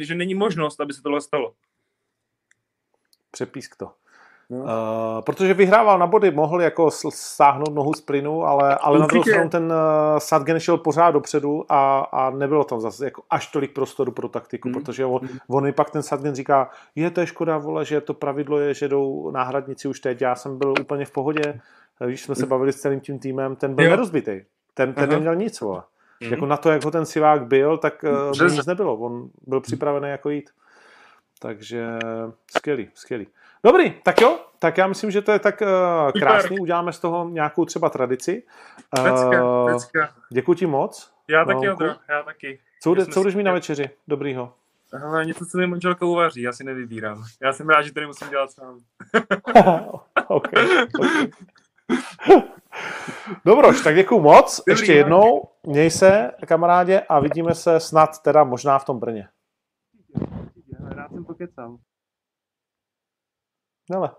že není možnost, aby se tohle stalo. Přepísk to. No. Uh, protože vyhrával na body, mohl jako stáhnout nohu z plynu, ale, ale na druhou stranu ten uh, Sadgen šel pořád dopředu a, a nebylo tam zase jako až tolik prostoru pro taktiku, mm. protože on, mm. on mi pak ten Sadgen říká, je to je škoda, vole, že to pravidlo je, že jdou náhradníci už teď, já jsem byl úplně v pohodě, když jsme se bavili s celým tím týmem, ten byl nerozbitý, ten, ten neměl nic, vole. Mm. Jako na to, jak ho ten Sivák byl, tak uh, nic nebylo, on byl připravený jako jít. Takže skvělý, skvělý. Dobrý, tak jo, tak já myslím, že to je tak uh, krásný, uděláme z toho nějakou třeba tradici. Uh, Děkuji ti moc. Já taky, Ondro, já taky. Co, jde, co jdeš mi na večeři? Dobrýho. Ale něco, co mi manželka uvaří, já si nevybírám. Já jsem rád, že to nemusím dělat sám. okay, okay. Dobroš, tak děkuji moc. Dobrý, Ještě jednou, měj se, kamarádě, a vidíme se snad teda možná v tom Brně. Rád jsem pokecal. Ale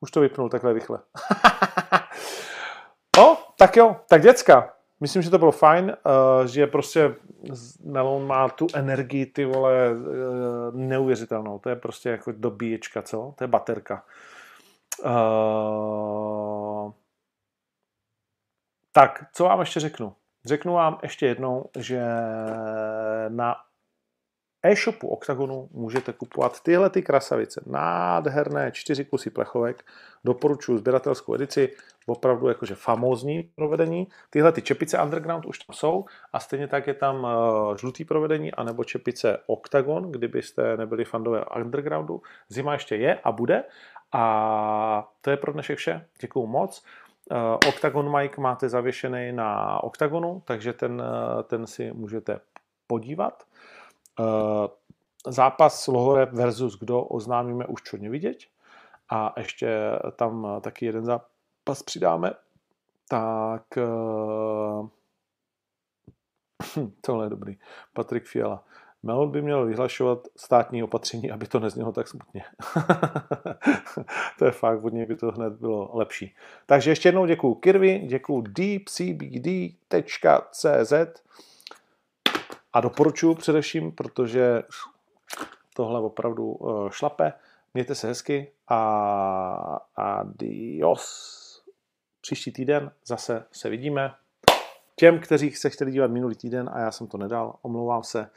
už to vypnul takhle rychle. o, tak jo, tak děcka. Myslím, že to bylo fajn, uh, že prostě Melon má tu energii, ty vole, uh, neuvěřitelnou. To je prostě jako dobíječka, co? To je baterka. Uh, tak, co vám ještě řeknu? Řeknu vám ještě jednou, že na e-shopu Octagonu můžete kupovat tyhle ty krasavice. Nádherné čtyři kusy plechovek. Doporučuji sběratelskou edici. Opravdu jakože famózní provedení. Tyhle ty čepice Underground už tam jsou a stejně tak je tam uh, žlutý provedení anebo čepice Octagon, kdybyste nebyli fandové Undergroundu. Zima ještě je a bude. A to je pro dnešek vše. Děkuju moc. Uh, Octagon Mic máte zavěšený na Octagonu, takže ten, uh, ten si můžete podívat. Eh, zápas Lohore versus kdo oznámíme už čo nevidět. A ještě tam taky jeden zápas přidáme. Tak uh, tohle je dobrý. Patrik Fiala. Melon by měl vyhlašovat státní opatření, aby to neznělo tak smutně. to je fakt, od něj by to hned bylo lepší. Takže ještě jednou děkuji Kirvi, děkuji deepcbd.cz a doporučuji především, protože tohle opravdu eh, šlape. Mějte se hezky a adios. Příští týden zase se vidíme. Těm, kteří se chtěli dívat minulý týden a já jsem to nedal, omlouvám se.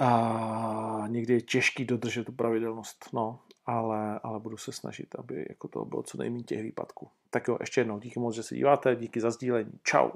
A někdy je těžký dodržet tu pravidelnost, no, ale, ale budu se snažit, aby jako to bylo co nejméně těch výpadků. Tak jo, ještě jednou díky moc, že se díváte, díky za sdílení. Čau.